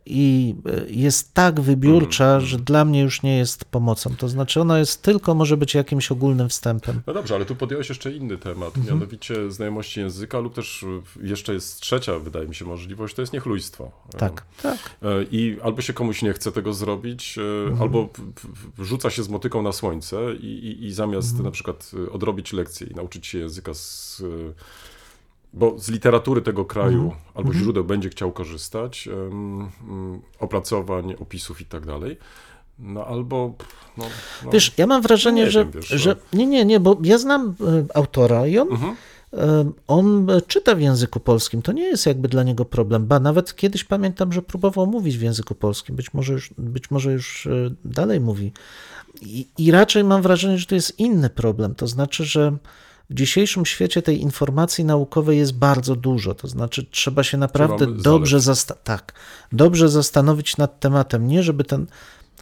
Speaker 4: i e, jest tak wybiórcza,
Speaker 3: Mhm.
Speaker 4: że dla mnie już nie jest pomocą. To znaczy, ona jest tylko, może być jakimś ogólnym wstępem.
Speaker 3: No dobrze, ale tu podjąłeś jeszcze inny temat,
Speaker 4: Mhm.
Speaker 3: mianowicie znajomości języka lub też jeszcze jest trzecia, wydaje mi się, możliwość, to jest niechlujstwo.
Speaker 4: Tak, tak.
Speaker 3: E, I albo się komuś nie chce tego zrobić, e,
Speaker 4: Mhm.
Speaker 3: albo wrzuca się z motyką na słońce i, i, i zamiast
Speaker 4: Mhm.
Speaker 3: na przykład odrobić lekcję i nauczyć się języka z... Bo z literatury tego kraju
Speaker 4: Mhm.
Speaker 3: albo źródeł będzie chciał korzystać, mm, opracowań, opisów i tak dalej. No albo. No, no,
Speaker 4: Wiesz, ja mam wrażenie,
Speaker 3: nie
Speaker 4: że,
Speaker 3: wiem, wiesz,
Speaker 4: że. Nie, nie, nie, bo ja znam e, autora i on,
Speaker 3: Mhm.
Speaker 4: e, on czyta w języku polskim. To nie jest jakby dla niego problem. Ba, nawet kiedyś pamiętam, że próbował mówić w języku polskim. Być może już, być może już e, dalej mówi. I, I raczej mam wrażenie, że to jest inny problem. To znaczy, że w dzisiejszym świecie tej informacji naukowej jest bardzo dużo. To znaczy, trzeba się naprawdę
Speaker 3: Trzeba
Speaker 4: dobrze, zasta- tak, dobrze zastanowić nad tematem. Nie, żeby ten.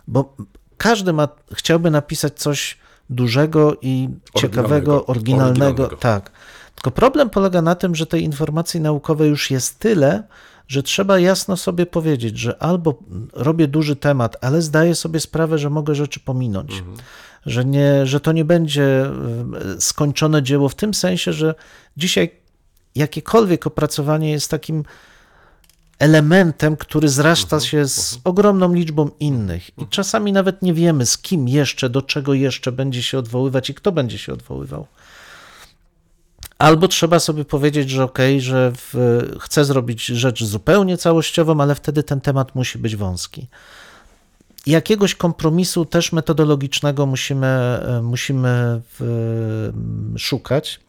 Speaker 4: Bo każdy ma, chciałby napisać coś dużego i ciekawego, oryginalnego.
Speaker 3: Oryginalnego.
Speaker 4: Tak. Tylko problem polega na tym, że tej informacji naukowej już jest tyle, że trzeba jasno sobie powiedzieć, że albo robię duży temat, ale zdaję sobie sprawę, że mogę rzeczy pominąć. Że, nie, że to nie będzie e, skończone dzieło w tym sensie, że dzisiaj jakiekolwiek opracowanie jest takim elementem, który zrasta się z ogromną liczbą innych. I czasami nawet nie wiemy, z kim jeszcze, do czego jeszcze będzie się odwoływać i kto będzie się odwoływał. Albo trzeba sobie powiedzieć, że okej, że w, chcę zrobić rzecz zupełnie całościową, ale wtedy ten temat musi być wąski. Jakiegoś kompromisu też metodologicznego musimy, e, musimy w, szukać.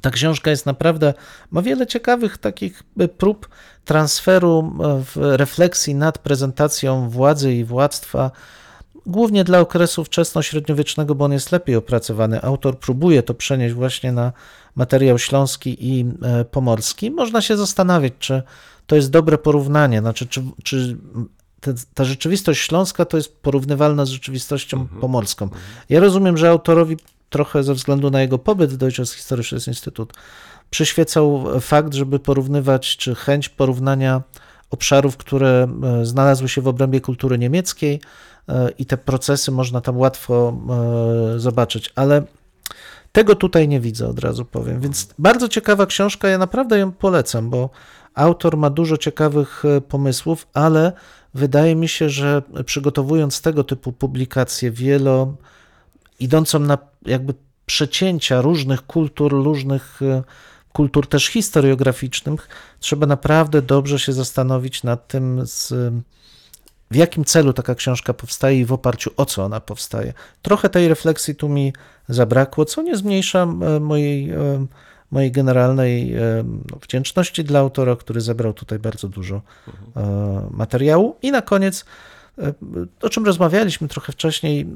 Speaker 4: Ta książka jest naprawdę, ma wiele ciekawych takich e, prób transferu refleksji nad prezentacją władzy i władztwa, głównie dla okresu wczesno-średniowiecznego, bo on jest lepiej opracowany. Autor próbuje to przenieść właśnie na materiał śląski i e, pomorski. Można się zastanawiać, czy to jest dobre porównanie, znaczy, czy, czy te, ta rzeczywistość śląska to jest porównywalna z rzeczywistością pomorską. Ja rozumiem, że autorowi trochę ze względu na jego pobyt w Deutsches Historisches Institut przyświecał fakt, żeby porównywać, czy chęć porównania obszarów, które e, znalazły się w obrębie kultury niemieckiej e, i te procesy można tam łatwo e, zobaczyć, ale tego tutaj nie widzę, od razu powiem. Więc bardzo ciekawa książka, ja naprawdę ją polecam, bo autor ma dużo ciekawych e, pomysłów, ale wydaje mi się, że przygotowując tego typu publikację wielo, idącą na jakby przecięcia różnych kultur, różnych e, kultur też historiograficznych, trzeba naprawdę dobrze się zastanowić nad tym, z, w jakim celu taka książka powstaje i w oparciu o co ona powstaje. Trochę tej refleksji tu mi zabrakło, co nie zmniejsza e, mojej, mojej generalnej e, no, wdzięczności dla autora, który zebrał tutaj bardzo dużo e, materiału. I na koniec, e, o czym rozmawialiśmy trochę wcześniej,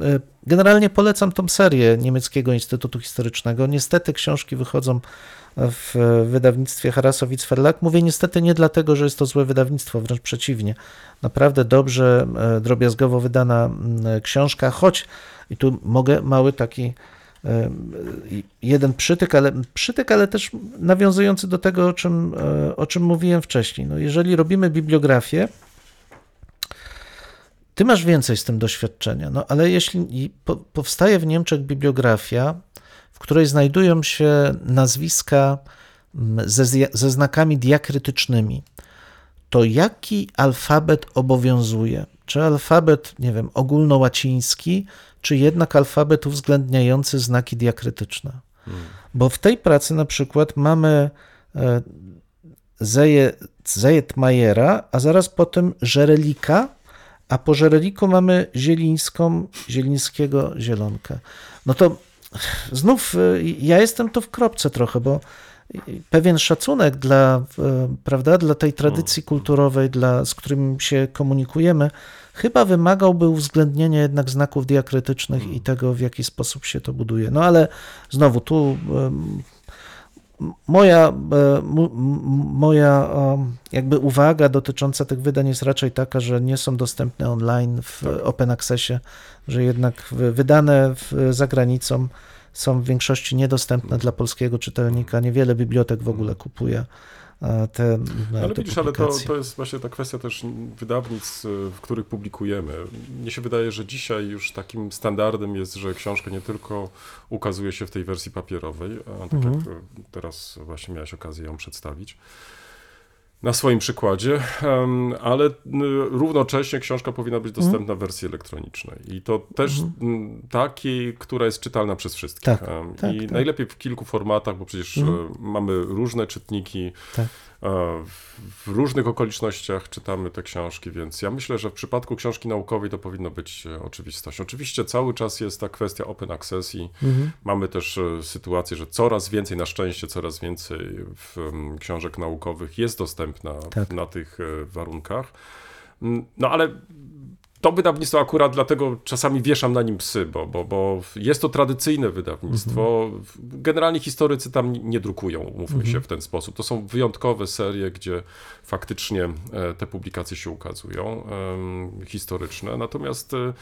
Speaker 4: generalnie polecam tą serię Niemieckiego Instytutu Historycznego. Niestety książki wychodzą w wydawnictwie Harasowicz Verlag. Mówię niestety nie dlatego, że jest to złe wydawnictwo, wręcz przeciwnie. Naprawdę dobrze, drobiazgowo wydana książka, choć i tu mogę mały taki jeden przytyk, ale przytyk, ale też nawiązujący do tego, o czym, e, o czym mówiłem wcześniej. No jeżeli robimy bibliografię, ty masz więcej z tym doświadczenia, no ale jeśli po, powstaje w Niemczech bibliografia, w której znajdują się nazwiska ze, ze znakami diakrytycznymi, to jaki alfabet obowiązuje? Czy alfabet, nie wiem, ogólnołaciński, czy jednak alfabet uwzględniający znaki diakrytyczne? Bo w tej pracy na przykład mamy e, Zeje, Zejetmajera, a zaraz potem Żerelika, a po Żereliku mamy Zielińską, Zielińskiego Zielonkę. No to znów y, ja jestem tu w kropce trochę, bo pewien szacunek dla, prawda, dla tej tradycji kulturowej, dla, z którym się komunikujemy, chyba wymagałby uwzględnienia jednak znaków diakrytycznych i tego, w jaki sposób się to buduje. No ale znowu tu moja, e, moja jakby uwaga dotycząca tych wydań jest raczej taka, że nie są dostępne online w Open Accessie, że jednak wydane w, za granicą są w większości niedostępne dla polskiego czytelnika. Niewiele bibliotek w ogóle kupuje e, te,
Speaker 3: Ale
Speaker 4: te
Speaker 3: widzisz, ale to, to jest właśnie ta kwestia też wydawnictw, y, w których publikujemy. Mnie się wydaje, że dzisiaj już takim standardem jest, że książka nie tylko ukazuje się w tej wersji papierowej, a tak
Speaker 4: Mhm.
Speaker 3: jak teraz właśnie miałeś okazję ją przedstawić na swoim przykładzie, ale równocześnie książka powinna być
Speaker 4: Mhm.
Speaker 3: dostępna w wersji elektronicznej. I to też mm, takiej, która jest czytalna przez wszystkich.
Speaker 4: Tak, tak,
Speaker 3: I
Speaker 4: tak.
Speaker 3: najlepiej w kilku formatach, bo przecież
Speaker 4: Mhm.
Speaker 3: e, mamy różne czytniki,
Speaker 4: Tak.
Speaker 3: E, w- różnych okolicznościach czytamy te książki, więc ja myślę, że w przypadku książki naukowej to powinno być e, oczywistość. Oczywiście cały czas jest ta kwestia open access i
Speaker 4: Mhm.
Speaker 3: mamy też e, sytuację, że coraz więcej, na szczęście coraz więcej książek naukowych jest dostępna
Speaker 4: Tak.
Speaker 3: na tych warunkach. No ale to wydawnictwo akurat dlatego czasami wieszam na nim psy, bo, bo, bo jest to tradycyjne wydawnictwo. Generalnie historycy tam nie- drukują, umówmy się w ten sposób. To są wyjątkowe serie, gdzie faktycznie e, te publikacje się ukazują, historyczne. Natomiast e,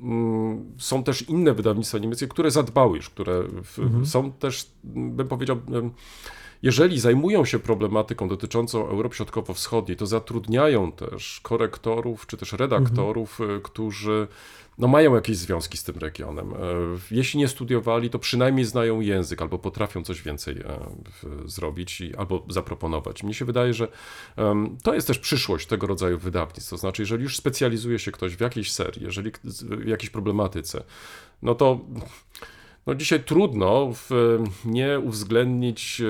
Speaker 3: mm, są też inne wydawnictwa niemieckie, które zadbały już, które w, są też, bym powiedział, jeżeli zajmują się problematyką dotyczącą Europy Środkowo-Wschodniej, to zatrudniają też korektorów czy też redaktorów, y, którzy no, mają jakieś związki z tym regionem. E, Jeśli nie studiowali, to przynajmniej znają język albo potrafią coś więcej e, zrobić albo zaproponować. Mnie się wydaje, że to jest też przyszłość tego rodzaju wydawnictw. To znaczy, jeżeli już specjalizuje się ktoś w jakiejś serii, jeżeli w jakiejś problematyce, no to no dzisiaj trudno w, nie uwzględnić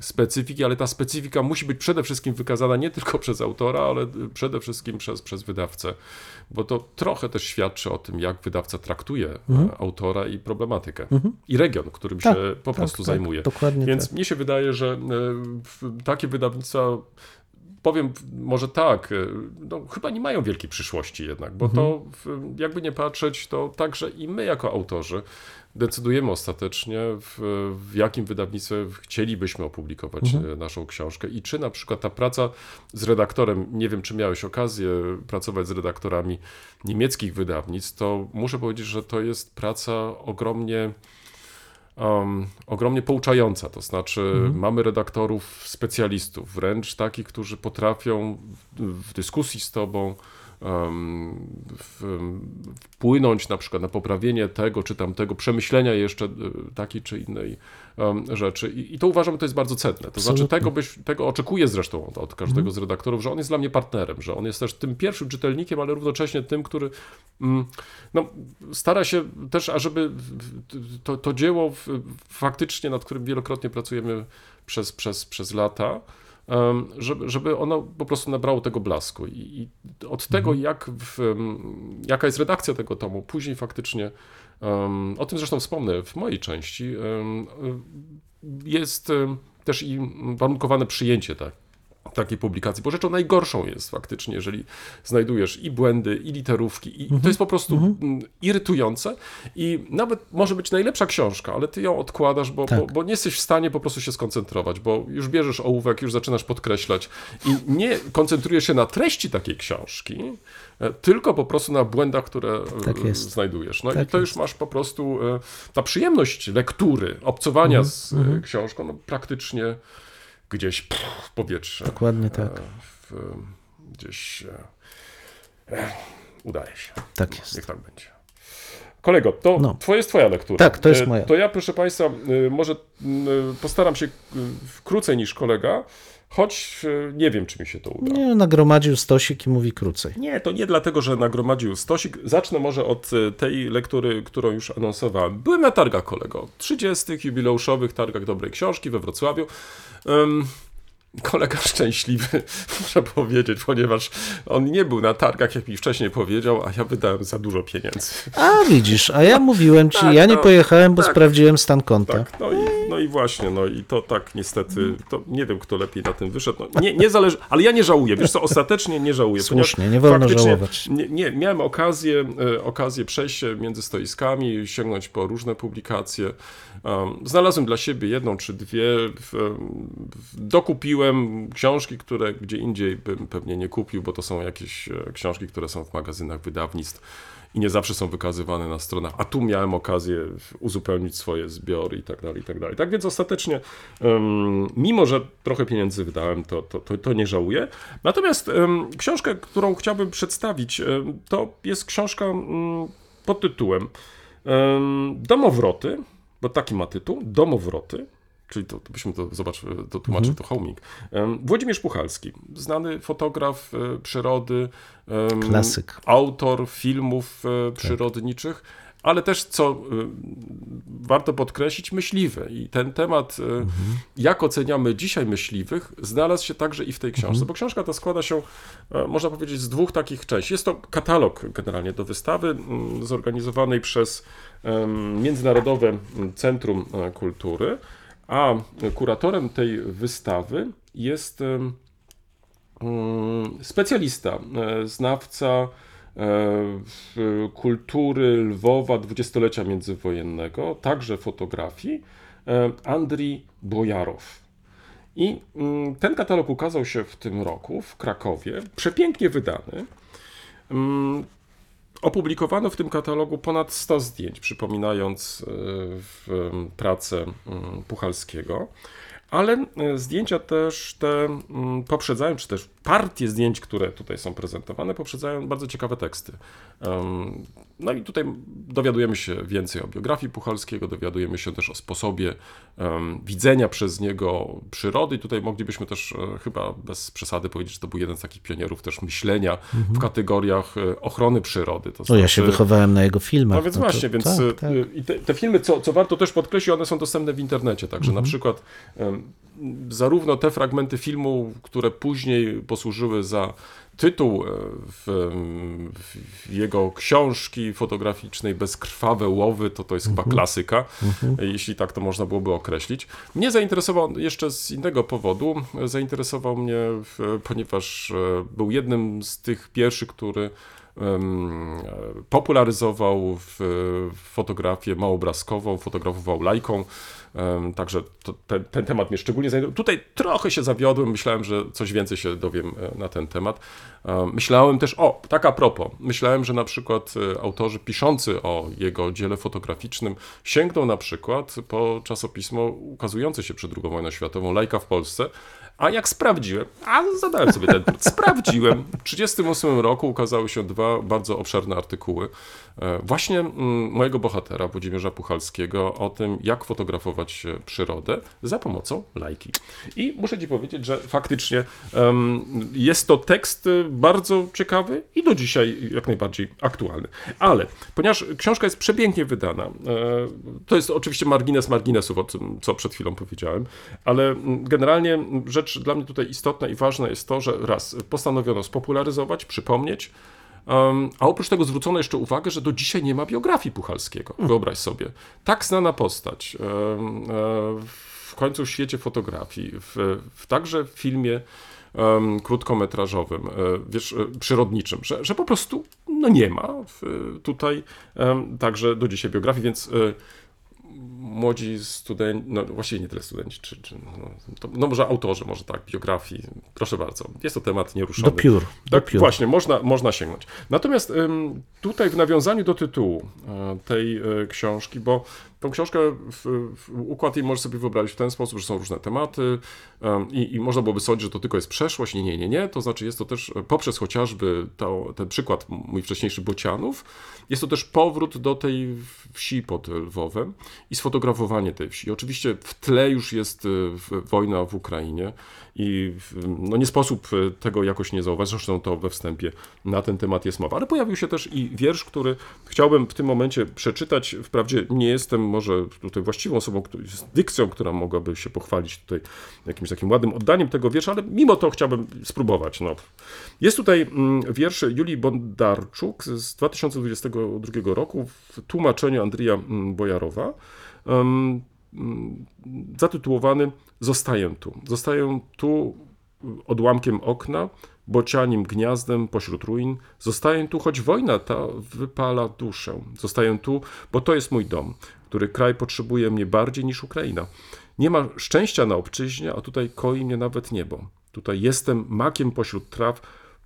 Speaker 3: specyfiki, ale ta specyfika musi być przede wszystkim wykazana nie tylko przez autora, ale y, przede wszystkim przez, przez wydawcę, bo to trochę też świadczy o tym, jak wydawca traktuje e, autora i problematykę i region, którym
Speaker 4: Tak,
Speaker 3: się po prostu
Speaker 4: tak,
Speaker 3: zajmuje.
Speaker 4: Dokładnie
Speaker 3: Więc
Speaker 4: tak.
Speaker 3: mnie się wydaje, że e, takie wydawnictwa, powiem może tak, e, no, chyba nie mają wielkiej przyszłości jednak, bo to w- jakby nie patrzeć, to także i my jako autorzy decydujemy ostatecznie, w, w jakim wydawnictwie chcielibyśmy opublikować e, naszą książkę i czy na przykład ta praca z redaktorem, nie wiem czy miałeś okazję pracować z redaktorami niemieckich wydawnictw, to muszę powiedzieć, że to jest praca ogromnie em, ogromnie pouczająca. To znaczy,
Speaker 4: Mhm.
Speaker 3: mamy redaktorów specjalistów, wręcz takich, którzy potrafią w, w dyskusji z tobą wpłynąć na przykład na poprawienie tego czy tamtego, przemyślenia jeszcze e, takiej czy innej rzeczy. I, I to uważam, że to jest bardzo cenne. To znaczy, tego, byś, tego oczekuję zresztą od, od każdego z redaktorów, że on jest dla mnie partnerem, że on jest też tym pierwszym czytelnikiem, ale równocześnie tym, który mm, no, stara się też, ażeby to, to dzieło faktycznie, nad którym wielokrotnie pracujemy przez, przez, przez lata, żeby, żeby ono po prostu nabrało tego blasku. I, od tego, jak w, jaka jest redakcja tego tomu, później faktycznie, o tym zresztą wspomnę w mojej części, jest też i warunkowane przyjęcie tak, takiej publikacji, bo rzeczą najgorszą jest faktycznie, jeżeli znajdujesz i błędy, i literówki, i to jest po prostu mm, irytujące i nawet może być najlepsza książka, ale ty ją odkładasz, bo,
Speaker 4: Tak.
Speaker 3: bo, bo nie jesteś w stanie po prostu się skoncentrować, bo już bierzesz ołówek, już zaczynasz podkreślać i nie koncentrujesz się na treści takiej książki, e, tylko po prostu na błędach, które e,
Speaker 4: Tak
Speaker 3: znajdujesz. No i
Speaker 4: Tak
Speaker 3: to
Speaker 4: jest.
Speaker 3: już masz po prostu e, ta przyjemność lektury, obcowania
Speaker 4: Mhm,
Speaker 3: z e, książką, no praktycznie gdzieś pff, w powietrze.
Speaker 4: Dokładnie tak.
Speaker 3: E, W, gdzieś e, udaje się.
Speaker 4: Tak jest.
Speaker 3: Niech tak będzie. Kolego, to
Speaker 4: No.
Speaker 3: twoja jest twoja lektura.
Speaker 4: Tak, to jest
Speaker 3: E,
Speaker 4: moja.
Speaker 3: To ja, proszę Państwa, e, może postaram się krócej niż kolega, choć e, nie wiem, czy mi się to uda.
Speaker 4: Nie, nagromadził stosik i mówi krócej.
Speaker 3: Nie, to nie dlatego, że nagromadził stosik. Zacznę może od e, tej lektury, którą już anonsowałem. Byłem na targach, kolego. 30. jubileuszowych targach dobrej książki we Wrocławiu. Em, kolega szczęśliwy, muszę powiedzieć, ponieważ on nie był na targach, jak mi wcześniej powiedział, a ja wydałem za dużo pieniędzy.
Speaker 4: A widzisz, a ja mówiłem ci,
Speaker 3: Tak,
Speaker 4: ja nie
Speaker 3: no,
Speaker 4: pojechałem, bo
Speaker 3: tak.
Speaker 4: sprawdziłem stan konta.
Speaker 3: Tak, no i, no i właśnie, no i to tak niestety, to nie wiem, kto lepiej na tym wyszedł. No, nie, nie zależy, ale ja nie żałuję, wiesz co, ostatecznie nie żałuję.
Speaker 4: Słusznie, nie wolno żałować.
Speaker 3: Nie, nie, miałem okazję, e, okazję przejść między stoiskami, sięgnąć po różne publikacje. Znalazłem dla siebie jedną czy dwie, dokupiłem książki, które gdzie indziej bym pewnie nie kupił, bo to są jakieś e, książki, które są w magazynach wydawnictw i nie zawsze są wykazywane na stronach, a tu miałem okazję uzupełnić swoje zbiory i tak dalej, i tak dalej. Tak więc ostatecznie, em, mimo że trochę pieniędzy wydałem, to, to, to, to nie żałuję. Natomiast em, książkę, którą chciałbym przedstawić, em, to jest książka mm, pod tytułem em, Domowroty, bo taki ma tytuł, Domowroty. Czyli to, to byśmy to, zobacz, to tłumaczył to homing. Włodzimierz Puchalski, znany fotograf e, przyrody,
Speaker 4: Klasyk.
Speaker 3: autor filmów e, przyrodniczych, ale też, co e, warto podkreślić, myśliwy. I ten temat, e, jak oceniamy dzisiaj myśliwych, znalazł się także i w tej książce, bo książka ta składa się, e, można powiedzieć, z dwóch takich części. Jest to katalog generalnie do wystawy, mm, zorganizowanej przez Międzynarodowe Centrum e, Kultury, a kuratorem tej wystawy jest mm, specjalista, e, znawca e, kultury Lwowa dwudziestolecia międzywojennego, także fotografii, e, Andrii Bojarow. I mm, ten katalog ukazał się w tym roku w Krakowie, przepięknie wydany. Opublikowano w tym katalogu ponad 100 zdjęć, przypominając e, w, pracę Puchalskiego. Ale e, zdjęcia też te poprzedzają, czy też partie zdjęć, które tutaj są prezentowane, poprzedzają bardzo ciekawe teksty. No i tutaj dowiadujemy się więcej o biografii Puchalskiego, dowiadujemy się też o sposobie em, widzenia przez niego przyrody. I tutaj moglibyśmy też e, chyba bez przesady powiedzieć, że to był jeden z takich pionierów też myślenia w kategoriach e, ochrony przyrody. To
Speaker 4: No ja się
Speaker 3: znaczy-
Speaker 4: wychowałem na jego filmach.
Speaker 3: no więc
Speaker 4: no to-
Speaker 3: właśnie, więc
Speaker 4: tak,
Speaker 3: y,
Speaker 4: tak.
Speaker 3: i te, te filmy, co, co warto też podkreślić, one są dostępne w internecie, także
Speaker 4: Mhm.
Speaker 3: na przykład em, zarówno te fragmenty filmu, które później posłużyły za tytuł e, w, w jego książki fotograficznej Bezkrwawe łowy, to to jest
Speaker 4: Mhm.
Speaker 3: chyba klasyka, e, jeśli tak to można byłoby określić. Mnie zainteresował jeszcze z innego powodu, zainteresował mnie, ponieważ e, był jednym z tych pierwszych, który popularyzował fotografię małobrazkową, fotografował lajką, także to, ten, ten temat mnie szczególnie mnie zainteresowało. Tutaj trochę się zawiodłem, myślałem, że coś więcej się dowiem e, na ten temat. Myślałem też, o, tak a propos, myślałem, że na przykład e, autorzy piszący o jego dziele fotograficznym sięgną na przykład po czasopismo ukazujące się przed II wojną światową, Lajka w Polsce, a jak sprawdziłem, a zadałem sobie ten trud, sprawdziłem, w 1938 roku ukazały się dwa bardzo obszerne artykuły e, właśnie mm, mojego bohatera, Włodzimierza Puchalskiego, o tym, jak fotografować e, przyrodę za pomocą lajki. I muszę Ci powiedzieć, że faktycznie jest to tekst e, bardzo ciekawy i do dzisiaj jak najbardziej aktualny. Ale ponieważ książka jest przepięknie wydana, to jest oczywiście margines marginesów, o tym, co przed chwilą powiedziałem, ale mm, generalnie mm, rzecz dla mnie tutaj istotna i ważna jest to, że raz postanowiono spopularyzować, przypomnieć, Um, a oprócz tego zwrócono jeszcze uwagę, że do dzisiaj nie ma biografii Puchalskiego. Wyobraź sobie. Tak znana postać. e, w końcu w świecie fotografii, w, w także w filmie krótkometrażowym, e, wiesz, e, przyrodniczym, że, że po prostu no nie ma w, tutaj także do dzisiaj biografii, więc młodzi studenci, no właściwie nie tyle studenci, czy, czy no, to, no może autorzy, może tak, biografii, proszę bardzo. Jest to temat nieruszony.
Speaker 4: Do piór. Do
Speaker 3: Tak,
Speaker 4: piór.
Speaker 3: właśnie, można, można sięgnąć. Natomiast tutaj w nawiązaniu do tytułu e, tej e, książki, bo tą książkę, w, w, układ jej możesz sobie wyobrazić w ten sposób, że są różne tematy i, i można byłoby sądzić, że to tylko jest przeszłość. Nie, nie, nie, nie. To znaczy jest to też e, poprzez chociażby to, ten przykład mój wcześniejszy Bocianów, jest to też powrót do tej wsi pod Lwowem i sfotografowanie tej wsi. Oczywiście w tle już jest e, wojna w Ukrainie i no nie sposób e, tego jakoś nie zauważyć, zresztą to we wstępie na ten temat jest mowa. Ale pojawił się też i wiersz, który chciałbym w tym momencie przeczytać. Wprawdzie nie jestem może tutaj właściwą osobą z dykcją, która mogłaby się pochwalić tutaj jakimś takim ładnym oddaniem tego wiersza, ale mimo to chciałbym spróbować. No. Jest tutaj mm, wiersz Julii Bondarczuk z 2022 roku w tłumaczeniu Andrija mm, Bojarowa. Mm, zatytułowany Zostaję tu. Zostaję tu odłamkiem okna, bocianim gniazdem pośród ruin. Zostaję tu, choć wojna ta wypala duszę. Zostaję tu, bo to jest mój dom, który kraj potrzebuje mnie bardziej niż Ukraina. Nie ma szczęścia na obczyźnie, a tutaj koi mnie nawet niebo. Tutaj jestem makiem pośród traw,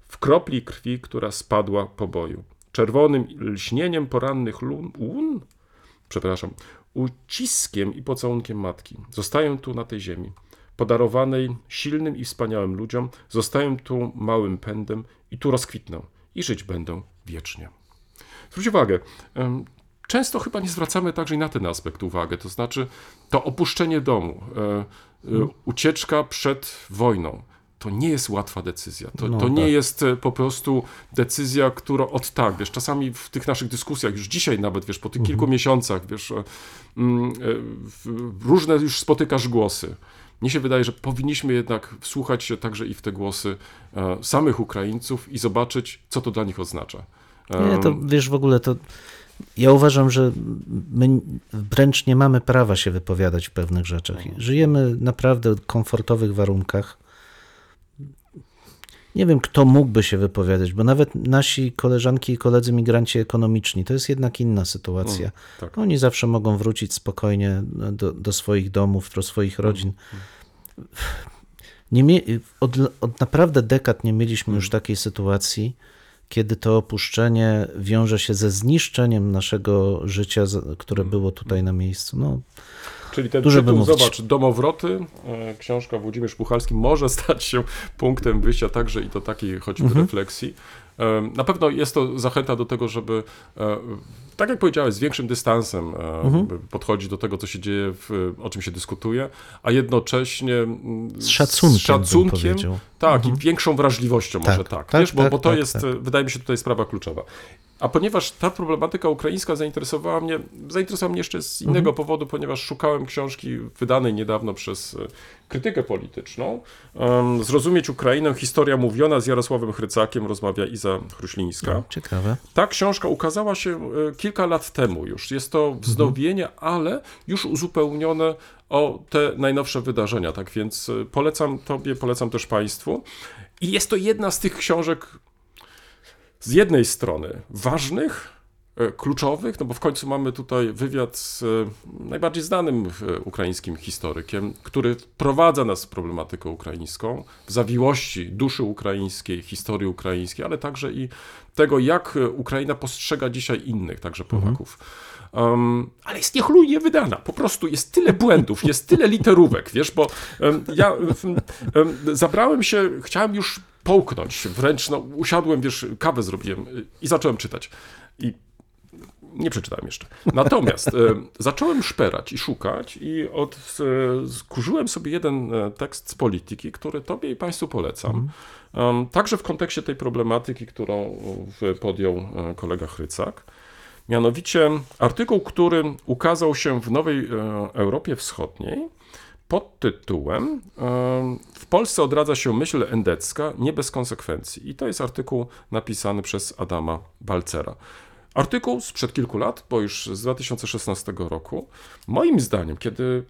Speaker 3: w kropli krwi, która spadła po boju. Czerwonym lśnieniem porannych lun, przepraszam, uciskiem i pocałunkiem matki. Zostaję tu na tej ziemi, podarowanej silnym i wspaniałym ludziom, zostaję tu małym pędem i tu rozkwitnę i żyć będę wiecznie. Zwróć uwagę, często chyba nie zwracamy także i na ten aspekt uwagę, to znaczy to opuszczenie domu, e, e, ucieczka przed wojną. To nie jest łatwa decyzja. To,
Speaker 4: No
Speaker 3: to nie
Speaker 4: tak.
Speaker 3: jest e, po prostu decyzja, która od tak, wiesz, czasami w tych naszych dyskusjach, już dzisiaj nawet, wiesz, po tych kilku miesiącach, wiesz, mm, różne już spotykasz głosy. Mnie się wydaje, że powinniśmy jednak wsłuchać się także i w te głosy samych Ukraińców i zobaczyć, co to dla nich oznacza.
Speaker 4: Nie, to wiesz, w ogóle to ja uważam, że my wręcz nie mamy prawa się wypowiadać w pewnych rzeczach. Żyjemy naprawdę w komfortowych warunkach. Nie wiem, kto mógłby się wypowiadać, bo nawet nasi koleżanki i koledzy migranci ekonomiczni to jest jednak inna sytuacja.
Speaker 3: tak.
Speaker 4: Oni zawsze mogą wrócić spokojnie do, do swoich domów, do swoich rodzin. Nie mie- od, od naprawdę dekad nie mieliśmy już takiej sytuacji, kiedy to opuszczenie wiąże się ze zniszczeniem naszego życia, które było tutaj na miejscu. No,
Speaker 3: Czyli ten
Speaker 4: Dużo
Speaker 3: tytuł, zobacz, Domowroty, e, książka Włodzimierz Puchalski może stać się punktem wyjścia także i do takiej choćby
Speaker 4: Mhm.
Speaker 3: refleksji. E, Na pewno jest to zachęta do tego, żeby, e, tak jak powiedziałeś, z większym dystansem e,
Speaker 4: Mhm.
Speaker 3: podchodzić do tego, co się dzieje, w, o czym się dyskutuje, a jednocześnie mm,
Speaker 4: z szacunkiem,
Speaker 3: z szacunkiem tak, i większą wrażliwością
Speaker 4: Tak,
Speaker 3: może tak.
Speaker 4: tak,
Speaker 3: Wiesz, bo,
Speaker 4: tak,
Speaker 3: bo to
Speaker 4: tak,
Speaker 3: jest,
Speaker 4: tak.
Speaker 3: e, wydaje mi się, tutaj sprawa kluczowa. A ponieważ ta problematyka ukraińska zainteresowała mnie, zainteresowała mnie jeszcze z innego
Speaker 4: Mhm.
Speaker 3: powodu, ponieważ szukałem książki wydanej niedawno przez e, krytykę polityczną. Um, Zrozumieć Ukrainę, historia mówiona z Jarosławem Chrycakiem, rozmawia Iza Chruślińska.
Speaker 4: No, ciekawe.
Speaker 3: Ta książka ukazała się e, kilka lat temu już. Jest to wznowienie, ale już uzupełnione o te najnowsze wydarzenia. Tak więc e, polecam Tobie, polecam też Państwu. I jest to jedna z tych książek z jednej strony ważnych, e, kluczowych, no bo w końcu mamy tutaj wywiad z e, najbardziej znanym e, ukraińskim historykiem, który wprowadza nas w problematykę ukraińską, w zawiłości duszy ukraińskiej, historii ukraińskiej, ale także i tego, jak Ukraina postrzega dzisiaj innych, także Polaków. Um, ale jest niechlujnie wydana. Po prostu jest tyle błędów, jest tyle literówek, wiesz, bo em, ja em, em, zabrałem się, chciałem już połknąć, wręcz no, usiadłem, wiesz, kawę zrobiłem y, i zacząłem czytać. I nie przeczytałem jeszcze. Natomiast e, zacząłem szperać i szukać i od, e, skurzyłem sobie jeden e, tekst z polityki, który tobie i państwu polecam. Em, także w kontekście tej problematyki, którą podjął e, kolega Chrycak. Mianowicie artykuł, który ukazał się w Nowej e, Europie Wschodniej pod tytułem e, W Polsce odradza się myśl endecka, nie bez konsekwencji. I to jest artykuł napisany przez Adama Balcera. Artykuł sprzed kilku lat, bo już z 2016 roku. Moim zdaniem, kiedy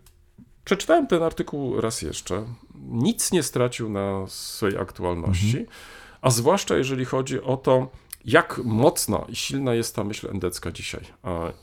Speaker 3: przeczytałem ten artykuł raz jeszcze, nic nie stracił na swojej aktualności, a zwłaszcza jeżeli chodzi o to, jak mocna i silna jest ta myśl endecka dzisiaj.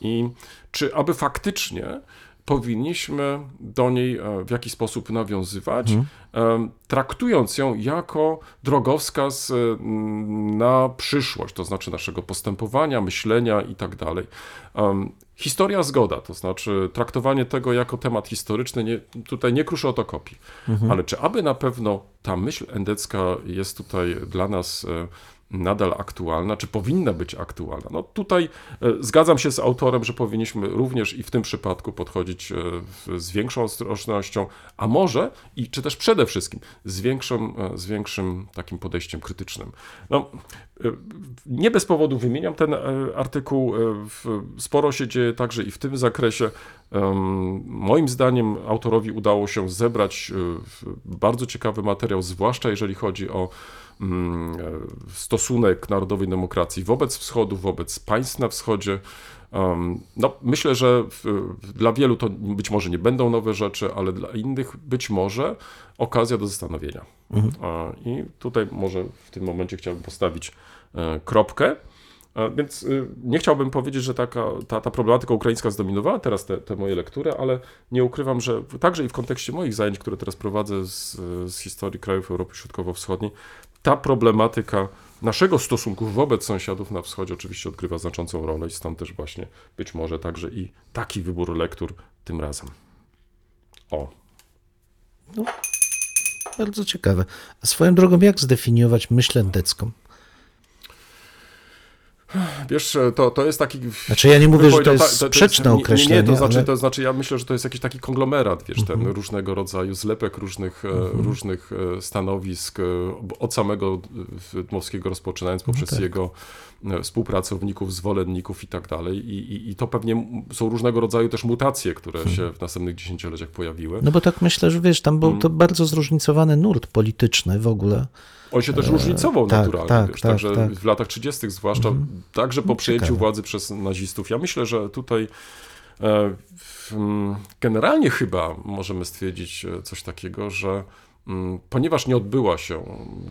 Speaker 3: I czy aby faktycznie powinniśmy do niej e, w jakiś sposób nawiązywać, em, traktując ją jako drogowskaz e, m, na przyszłość, to znaczy naszego postępowania, myślenia i tak dalej. Em, Historia zgoda, to znaczy traktowanie tego jako temat historyczny, nie, tutaj nie kruszę o to kopii. Ale czy aby na pewno ta myśl endecka jest tutaj dla nas e, nadal aktualna, czy powinna być aktualna? No tutaj e, zgadzam się z autorem, że powinniśmy również i w tym przypadku podchodzić e, z większą ostrożnością, a może i czy też przede wszystkim z, większą, e, z większym takim podejściem krytycznym. No, nie bez powodu wymieniam ten artykuł. Sporo się dzieje także i w tym zakresie. Moim zdaniem autorowi udało się zebrać bardzo ciekawy materiał, zwłaszcza jeżeli chodzi o stosunek narodowej demokracji wobec wschodu, wobec państw na wschodzie. No, myślę, że dla wielu to być może nie będą nowe rzeczy, ale dla innych być może okazja do zastanowienia. A, I tutaj może w tym momencie chciałbym postawić e, kropkę. E, Więc y, nie chciałbym powiedzieć, że taka, ta, ta problematyka ukraińska zdominowała teraz te, te moje lektury, ale nie ukrywam, że także i w kontekście moich zajęć, które teraz prowadzę z, z historii krajów Europy Środkowo-Wschodniej, ta problematyka naszego stosunku wobec sąsiadów na wschodzie oczywiście odgrywa znaczącą rolę i stąd też właśnie być może także i taki wybór lektur tym razem. O,
Speaker 4: Bardzo ciekawe. A swoją drogą, jak zdefiniować myśl endecką?
Speaker 3: Wiesz, to, to jest taki...
Speaker 4: Znaczy, ja nie mówię, że to jest sprzeczne
Speaker 3: nie, Nie,
Speaker 4: określenie,
Speaker 3: nie, to znaczy,
Speaker 4: ale-
Speaker 3: to znaczy, ja myślę, że to jest jakiś taki konglomerat, wiesz, ten
Speaker 4: Mhm.
Speaker 3: różnego rodzaju zlepek różnych, e, różnych e, stanowisk, e, od samego Dmowskiego rozpoczynając
Speaker 4: No
Speaker 3: poprzez
Speaker 4: tak.
Speaker 3: jego współpracowników, zwolenników i tak dalej. I, i, I to pewnie są różnego rodzaju też mutacje, które się w następnych dziesięcioleciach pojawiły.
Speaker 4: No bo tak myślę, że wiesz, tam był
Speaker 3: Mm.
Speaker 4: to bardzo zróżnicowany nurt polityczny w ogóle.
Speaker 3: On się też różnicował
Speaker 4: tak,
Speaker 3: naturalnie,
Speaker 4: tak,
Speaker 3: wiesz,
Speaker 4: tak,
Speaker 3: także
Speaker 4: tak.
Speaker 3: w latach 30. zwłaszcza, także po
Speaker 4: No,
Speaker 3: przejęciu
Speaker 4: ciekawe.
Speaker 3: władzy przez nazistów. Ja myślę, że tutaj e, mm, generalnie chyba możemy stwierdzić e, coś takiego, że mm, ponieważ nie odbyła się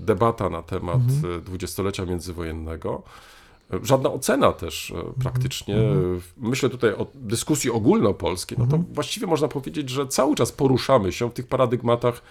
Speaker 3: debata na temat
Speaker 4: Mhm.
Speaker 3: e, dwudziestolecia międzywojennego, e, Żadna ocena też
Speaker 4: Mhm.
Speaker 3: e, praktycznie. e, Myślę tutaj o dyskusji ogólnopolskiej. No to
Speaker 4: Mhm.
Speaker 3: właściwie można powiedzieć, że cały czas poruszamy się w tych paradygmatach e,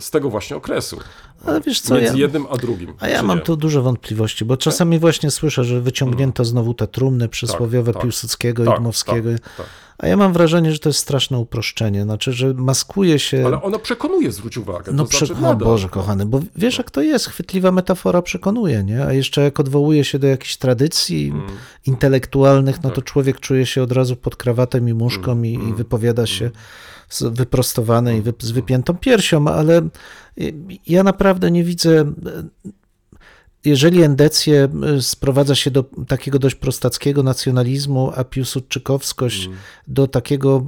Speaker 3: z tego właśnie okresu.
Speaker 4: Ale wiesz co,
Speaker 3: Między
Speaker 4: ja-
Speaker 3: jednym a drugim.
Speaker 4: A ja mam
Speaker 3: nie?
Speaker 4: tu dużo wątpliwości, bo czasami właśnie słyszę, że wyciągnięto znowu te trumny przysłowiowe
Speaker 3: tak.
Speaker 4: Piłsudskiego i
Speaker 3: Tak,
Speaker 4: Dmowskiego.
Speaker 3: tak, tak.
Speaker 4: A ja mam wrażenie, że to jest straszne uproszczenie. Znaczy, że maskuje się.
Speaker 3: Ale ono przekonuje, zwróć uwagę.
Speaker 4: No,
Speaker 3: to
Speaker 4: prze...
Speaker 3: znaczy
Speaker 4: no
Speaker 3: nadal.
Speaker 4: Boże, kochany, bo wiesz, jak to jest, chwytliwa metafora przekonuje, nie? A jeszcze jak odwołuje się do jakichś tradycji
Speaker 3: Mm.
Speaker 4: intelektualnych, no to
Speaker 3: Tak.
Speaker 4: człowiek czuje się od razu pod krawatem i muszką
Speaker 3: Mm,
Speaker 4: i, i wypowiada się wyprostowany i wy, z wypiętą piersią, ale ja naprawdę nie widzę. Jeżeli endecję sprowadza się do takiego dość prostackiego nacjonalizmu, a piłsudczykowskość
Speaker 3: Mm.
Speaker 4: do takiego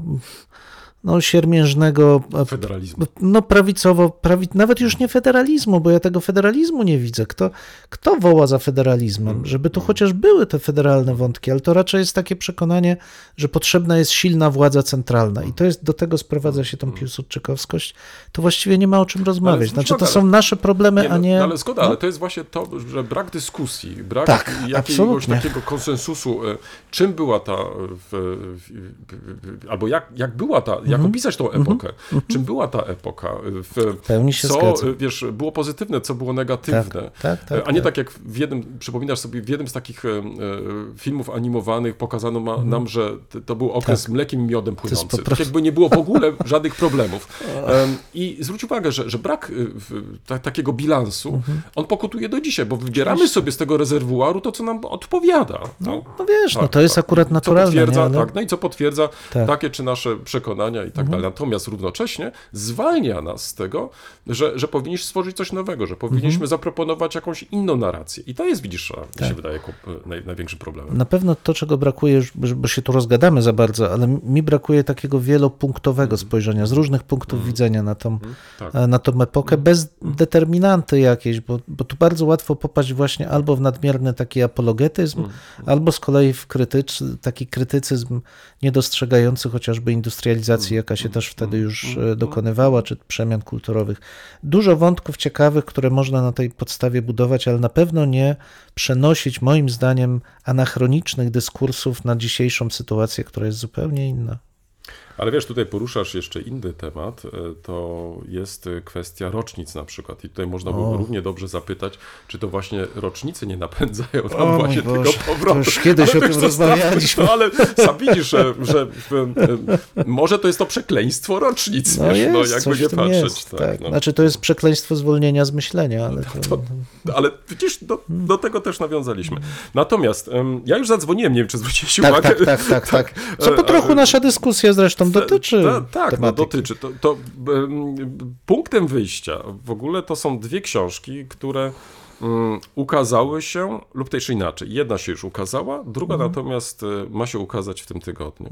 Speaker 4: no, siermiężnego e,
Speaker 3: Federalizmu.
Speaker 4: no prawicowo, prawi, nawet już nie federalizmu, bo ja tego federalizmu nie widzę. Kto, kto woła za federalizmem? Żeby tu chociaż były te federalne wątki, ale to raczej jest takie przekonanie, że potrzebna jest silna władza centralna i to jest, do tego sprowadza się tą piłsudczykowskość, to właściwie nie ma o czym rozmawiać. Znaczy to są nasze problemy,
Speaker 3: Nie,
Speaker 4: a
Speaker 3: no,
Speaker 4: nie...
Speaker 3: no, ale zgoda,
Speaker 4: no.
Speaker 3: ale to jest właśnie to, że brak dyskusji, brak
Speaker 4: Tak,
Speaker 3: jakiegoś
Speaker 4: absolutnie.
Speaker 3: takiego konsensusu, e, czym była ta, w, w, w, albo jak, jak była ta, jak
Speaker 4: Mhm.
Speaker 3: opisać tą epokę, czym była ta epoka, w,
Speaker 4: pełni się
Speaker 3: co, wiesz, było pozytywne, co było negatywne,
Speaker 4: tak, tak,
Speaker 3: a nie
Speaker 4: tak.
Speaker 3: tak jak w jednym, przypominasz sobie, w jednym z takich e, filmów animowanych pokazano ma, nam, że to był okres mlekiem i miodem
Speaker 4: Mhm.
Speaker 3: płynący, tak jakby nie było w ogóle żadnych problemów. Em, I zwróć uwagę, że, że brak y, takiego bilansu,
Speaker 4: Mhm.
Speaker 3: on pokutuje do dzisiaj, bo wybieramy sobie z tego rezerwuaru to, co nam odpowiada. No,
Speaker 4: No wiesz, no
Speaker 3: tak,
Speaker 4: to jest
Speaker 3: tak.
Speaker 4: akurat
Speaker 3: Co
Speaker 4: naturalne.
Speaker 3: potwierdza,
Speaker 4: nie? Ale...
Speaker 3: tak, no i co potwierdza
Speaker 4: Tak.
Speaker 3: takie czy nasze przekonania i tak dalej. Natomiast równocześnie zwalnia nas z tego, że, że powinniśmy stworzyć coś nowego, że powinniśmy
Speaker 4: Mhm.
Speaker 3: zaproponować jakąś inną narrację. I to jest, widzisz, mi
Speaker 4: Tak.
Speaker 3: się wydaje, jako e, naj, największym problemem.
Speaker 4: Na pewno to, czego brakuje, bo się tu rozgadamy za bardzo, ale mi brakuje takiego wielopunktowego spojrzenia, z różnych punktów widzenia na tą,
Speaker 3: tak.
Speaker 4: e, na tą epokę, bez determinanty jakiejś, bo, bo tu bardzo łatwo popaść właśnie albo w nadmierny taki apologetyzm, albo z kolei w krytycz, taki krytycyzm niedostrzegający chociażby industrializacji, jaka się też wtedy już e, dokonywała, czy przemian kulturowych. Dużo wątków ciekawych, które można na tej podstawie budować, ale na pewno nie przenosić, moim zdaniem, anachronicznych dyskursów na dzisiejszą sytuację, która jest zupełnie inna.
Speaker 3: Ale wiesz, tutaj poruszasz jeszcze inny temat, e, to jest kwestia rocznic na przykład. I tutaj można by równie dobrze zapytać, czy to właśnie rocznice nie napędzają nam
Speaker 4: O
Speaker 3: właśnie tego
Speaker 4: Boże,
Speaker 3: powrotu.
Speaker 4: to już kiedyś
Speaker 3: Ale
Speaker 4: o tym rozmawialiśmy.
Speaker 3: To, ale sam widzisz, że, że e, może to jest to przekleństwo rocznic,
Speaker 4: No
Speaker 3: wiesz,
Speaker 4: jest,
Speaker 3: no jakby nie patrzeć.
Speaker 4: jest,
Speaker 3: tak,
Speaker 4: tak.
Speaker 3: no.
Speaker 4: Znaczy to jest przekleństwo zwolnienia z myślenia, ale to...
Speaker 3: Ale widzisz, do, do tego też nawiązaliśmy. Natomiast ja już zadzwoniłem, nie wiem, czy zwróciłeś
Speaker 4: Tak,
Speaker 3: uwagę.
Speaker 4: tak, tak, tak, tak. Co po
Speaker 3: E,
Speaker 4: trochu nasza dyskusja zresztą dotyczy
Speaker 3: Ta, tak, no, dotyczy. To, to em, punktem wyjścia w ogóle to są dwie książki, które mm, ukazały się lub też inaczej. Jedna się już ukazała, druga
Speaker 4: Mhm.
Speaker 3: natomiast e, ma się ukazać w tym tygodniu.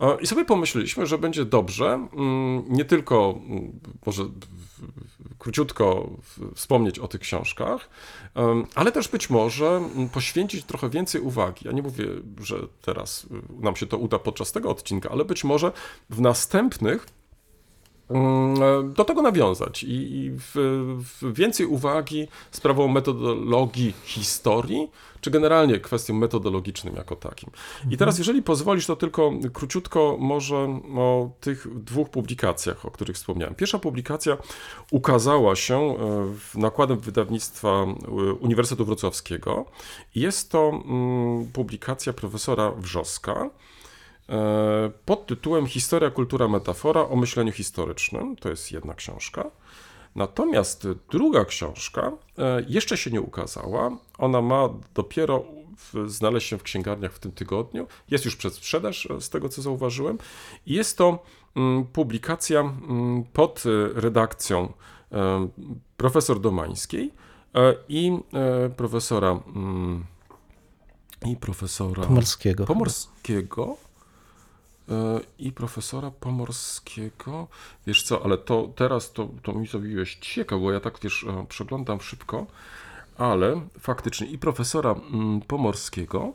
Speaker 3: E, I sobie pomyśleliśmy, że będzie dobrze mm, nie tylko mm, może króciutko wspomnieć o tych książkach, ale też być może poświęcić trochę więcej uwagi. Ja nie mówię, że teraz y, nam się to uda podczas tego odcinka, ale być może w następnych do tego nawiązać i, i w, w więcej uwagi sprawą metodologii historii, czy generalnie kwestią metodologicznym jako takim. I teraz, jeżeli pozwolisz, to tylko króciutko może o tych dwóch publikacjach, o których wspomniałem. Pierwsza publikacja ukazała się e, w nakładem wydawnictwa e, Uniwersytetu Wrocławskiego. Jest to mm, publikacja profesora Wrzoska, e, pod tytułem Historia, kultura, metafora o myśleniu historycznym. To jest jedna książka. Natomiast druga książka e, jeszcze się nie ukazała. Ona ma dopiero znaleźć się w księgarniach w tym tygodniu. Jest już przed sprzedaż, e, z tego co zauważyłem. Jest to mm, publikacja mm, pod e, redakcją e, profesor Domańskiej e, i e, profesora mm, i profesora
Speaker 4: Pomorskiego.
Speaker 3: Pomorskiego e, i profesora Pomorskiego. Wiesz co, ale to teraz to, to mi zrobiłeś ciekawe, bo ja tak wiesz, e, przeglądam szybko, ale faktycznie i profesora mm, Pomorskiego,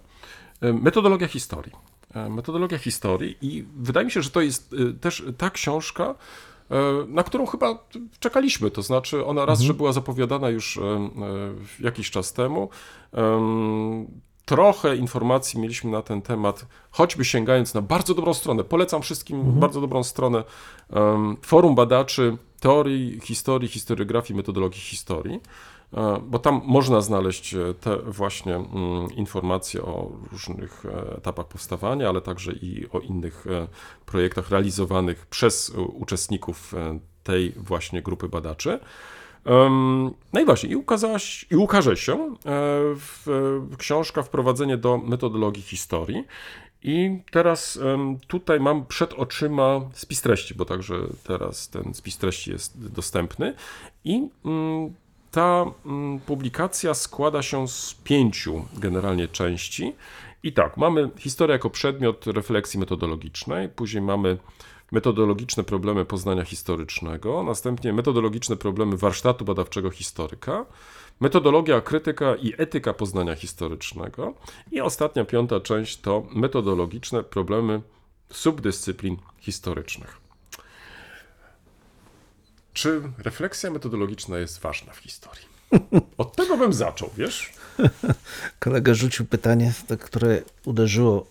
Speaker 3: e, metodologia historii. E, Metodologia historii i wydaje mi się, że to jest e, też ta książka, e, na którą chyba czekaliśmy. To znaczy, ona raz, że była zapowiadana już e, e, jakiś czas temu. Trochę informacji mieliśmy na ten temat, choćby sięgając na bardzo dobrą stronę. Polecam wszystkim bardzo dobrą stronę em, Forum Badaczy Teorii, Historii, Historiografii, Metodologii Historii, e, bo tam można znaleźć e, te właśnie mm, informacje o różnych e, etapach powstawania, ale także i o innych projektach realizowanych przez uczestników tej właśnie grupy badaczy. No i właśnie, i, ukazała się, i ukaże się e, w, w książka Wprowadzenie do metodologii historii. I teraz tutaj mam przed oczyma spis treści, bo także teraz ten spis treści jest dostępny. I mm, ta mm, publikacja składa się z pięciu generalnie części. I tak, mamy historię jako przedmiot refleksji metodologicznej, później mamy metodologiczne problemy poznania historycznego, następnie metodologiczne problemy warsztatu badawczego historyka, metodologia, krytyka i etyka poznania historycznego i ostatnia, piąta część to metodologiczne problemy subdyscyplin historycznych. Czy refleksja metodologiczna jest ważna w historii? Od tego bym zaczął, wiesz?
Speaker 4: Kolega rzucił pytanie, które uderzyło.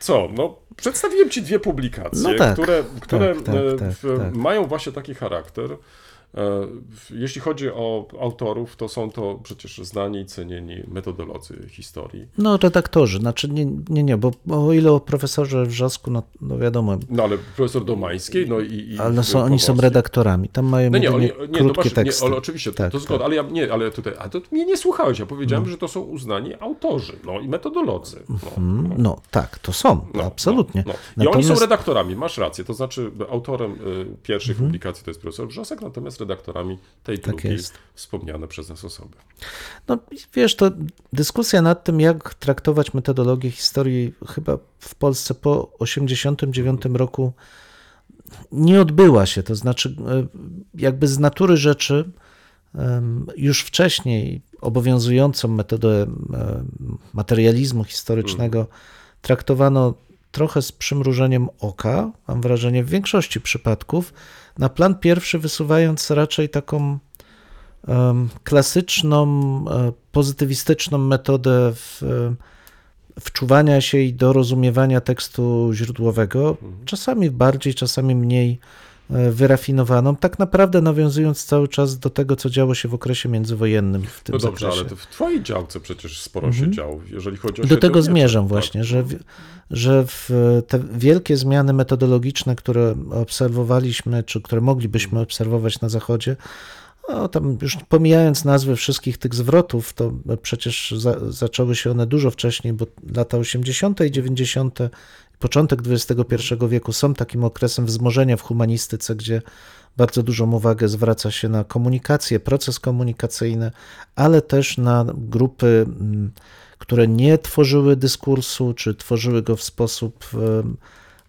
Speaker 3: Co? No, przedstawiłem ci dwie publikacje,
Speaker 4: No tak,
Speaker 3: które, które
Speaker 4: tak, tak,
Speaker 3: e,
Speaker 4: tak, tak.
Speaker 3: mają właśnie taki charakter. E, Jeśli chodzi o autorów, to są to przecież znani i cenieni metodolodzy historii.
Speaker 4: No, redaktorzy, znaczy nie, nie, nie, bo, o ile o profesorze Wrzosku, no, no wiadomo,
Speaker 3: No ale profesor Domańskiej, no i. i
Speaker 4: ale są, oni są redaktorami, tam mają
Speaker 3: No nie, oni, nie,
Speaker 4: krótkie
Speaker 3: to masz,
Speaker 4: teksty.
Speaker 3: Nie, ale oczywiście,
Speaker 4: Tak,
Speaker 3: to
Speaker 4: tak.
Speaker 3: zgoda, ale ja nie, ale tutaj, a to mnie nie słuchałeś, ja powiedziałem, że to są uznani autorzy, no i metodolodzy. No, no.
Speaker 4: No tak, to są,
Speaker 3: No,
Speaker 4: absolutnie.
Speaker 3: No, no. I oni są redaktorami, masz rację. To znaczy, autorem y, pierwszej
Speaker 4: Mhm.
Speaker 3: publikacji to jest profesor Wrzosek, natomiast redaktorami tej
Speaker 4: Tak
Speaker 3: drugiej
Speaker 4: jest.
Speaker 3: wspomniane przez nas osoby.
Speaker 4: No wiesz, to dyskusja nad tym, jak traktować metodologię historii chyba w Polsce po 1989 roku nie odbyła się. To znaczy, e, jakby z natury rzeczy już wcześniej obowiązującą metodę materializmu historycznego traktowano trochę z przymrużeniem oka, mam wrażenie, w większości przypadków, na plan pierwszy wysuwając raczej taką klasyczną, e, pozytywistyczną metodę w, e, wczuwania się i dorozumiewania tekstu źródłowego, czasami bardziej, czasami mniej wyrafinowaną, tak naprawdę nawiązując cały czas do tego, co działo się w okresie międzywojennym w tym
Speaker 3: No dobrze,
Speaker 4: zakresie.
Speaker 3: ale to w twojej działce przecież sporo się działo, jeżeli chodzi o
Speaker 4: Do tego zmierzam
Speaker 3: tak?
Speaker 4: właśnie, że, że te wielkie zmiany metodologiczne, które obserwowaliśmy, czy które moglibyśmy obserwować na Zachodzie, no, tam już pomijając nazwy wszystkich tych zwrotów, to przecież za, zaczęły się one dużo wcześniej, bo lata 80. i 90., początek XXI wieku są takim okresem wzmożenia w humanistyce, gdzie bardzo dużą uwagę zwraca się na komunikację, proces komunikacyjny, ale też na grupy, mm, które nie tworzyły dyskursu, czy tworzyły go w sposób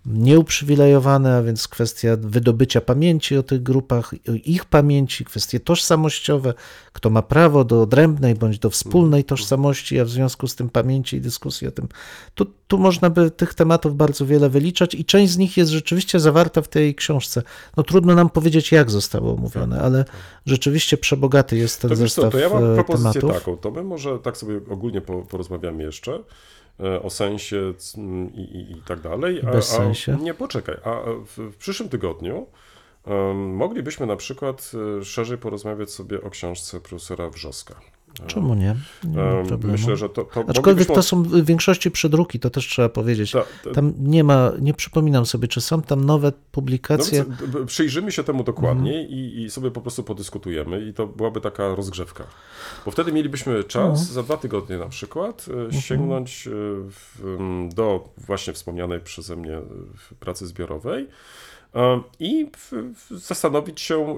Speaker 4: em, nieuprzywilejowany, a więc kwestia wydobycia pamięci o tych grupach, ich pamięci, kwestie tożsamościowe, kto ma prawo do odrębnej bądź do wspólnej tożsamości, a w związku z tym pamięci i dyskusji o tym. Tu, tu można by tych tematów bardzo wiele wyliczać i część z nich jest rzeczywiście zawarta w tej książce. No trudno nam powiedzieć, jak zostało omówione, ale rzeczywiście przebogaty jest ten
Speaker 3: To wiesz co,
Speaker 4: zestaw
Speaker 3: to ja mam
Speaker 4: e,
Speaker 3: propozycję
Speaker 4: tematów.
Speaker 3: taką, to my może tak sobie ogólnie po, porozmawiamy jeszcze o sensie i, i, i tak dalej.
Speaker 4: I bez sensie.
Speaker 3: Nie, poczekaj, a w, w przyszłym tygodniu em, moglibyśmy na przykład e, szerzej porozmawiać sobie o książce profesora Wrzoska.
Speaker 4: Czemu nie? Nie.
Speaker 3: Myślę, że to, to
Speaker 4: Aczkolwiek to są w większości przedruki, to też trzeba powiedzieć.
Speaker 3: Ta- ta-
Speaker 4: Tam nie ma, nie przypominam sobie, czy są tam nowe
Speaker 3: No
Speaker 4: publikacje.
Speaker 3: więc, b- przyjrzymy się temu dokładniej
Speaker 4: Mhm.
Speaker 3: i, i sobie po prostu podyskutujemy i to byłaby taka rozgrzewka. Bo wtedy mielibyśmy czas,
Speaker 4: Mhm.
Speaker 3: za dwa tygodnie na przykład, e, sięgnąć e, w, do właśnie wspomnianej przeze mnie e, pracy zbiorowej e, i zastanowić się, e,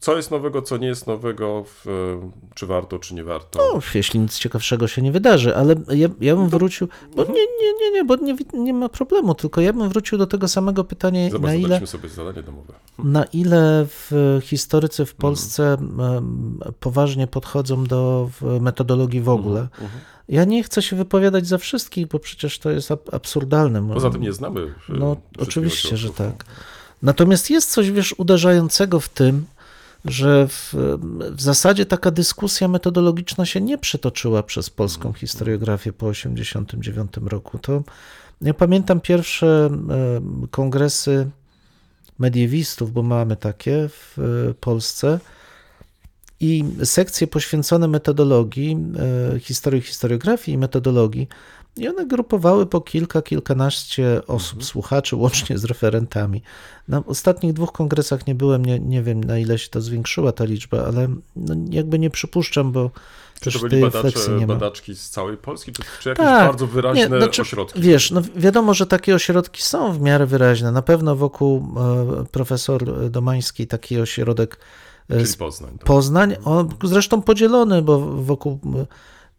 Speaker 3: co jest nowego, co nie jest nowego, e, czy warto, czy nie warto.
Speaker 4: No, jeśli nic ciekawszego się nie wydarzy, ale ja, ja bym wrócił, bo
Speaker 3: Mhm.
Speaker 4: nie, nie, nie, nie, bo nie, nie ma problemu, tylko ja bym wrócił do tego samego pytania,
Speaker 3: Zobacz,
Speaker 4: na ile,
Speaker 3: sobie zadanie domowe.
Speaker 4: na ile w historycy
Speaker 3: Mhm.
Speaker 4: w Polsce em, poważnie podchodzą do metodologii w ogóle.
Speaker 3: Mhm,
Speaker 4: Ja nie chcę się wypowiadać za wszystkich, bo przecież to jest ab- absurdalne.
Speaker 3: Poza tym nie znamy. e,
Speaker 4: No, oczywiście, że tak. Natomiast jest coś, wiesz, uderzającego w tym, że w, w zasadzie taka dyskusja metodologiczna się nie przetoczyła przez polską historiografię po 1989 roku. To ja pamiętam pierwsze kongresy mediewistów, bo mamy takie w e, Polsce i sekcje poświęcone metodologii, e, historii historiografii i metodologii. I one grupowały po kilka, kilkanaście osób, słuchaczy, łącznie z referentami. Na ostatnich dwóch kongresach nie byłem, nie, nie wiem na ile się to zwiększyła ta liczba, ale no jakby nie przypuszczam, bo
Speaker 3: Czy to byli badacze, badaczki z całej Polski, czy, czy jakieś
Speaker 4: Tak.
Speaker 3: bardzo wyraźne
Speaker 4: Nie, znaczy,
Speaker 3: ośrodki?
Speaker 4: Wiesz, no wiadomo, że takie ośrodki są w miarę wyraźne. Na pewno wokół e, profesor Domańskiej taki ośrodek e,
Speaker 3: Czyli
Speaker 4: z
Speaker 3: Poznań. tak.
Speaker 4: Poznań, on zresztą podzielony, bo wokół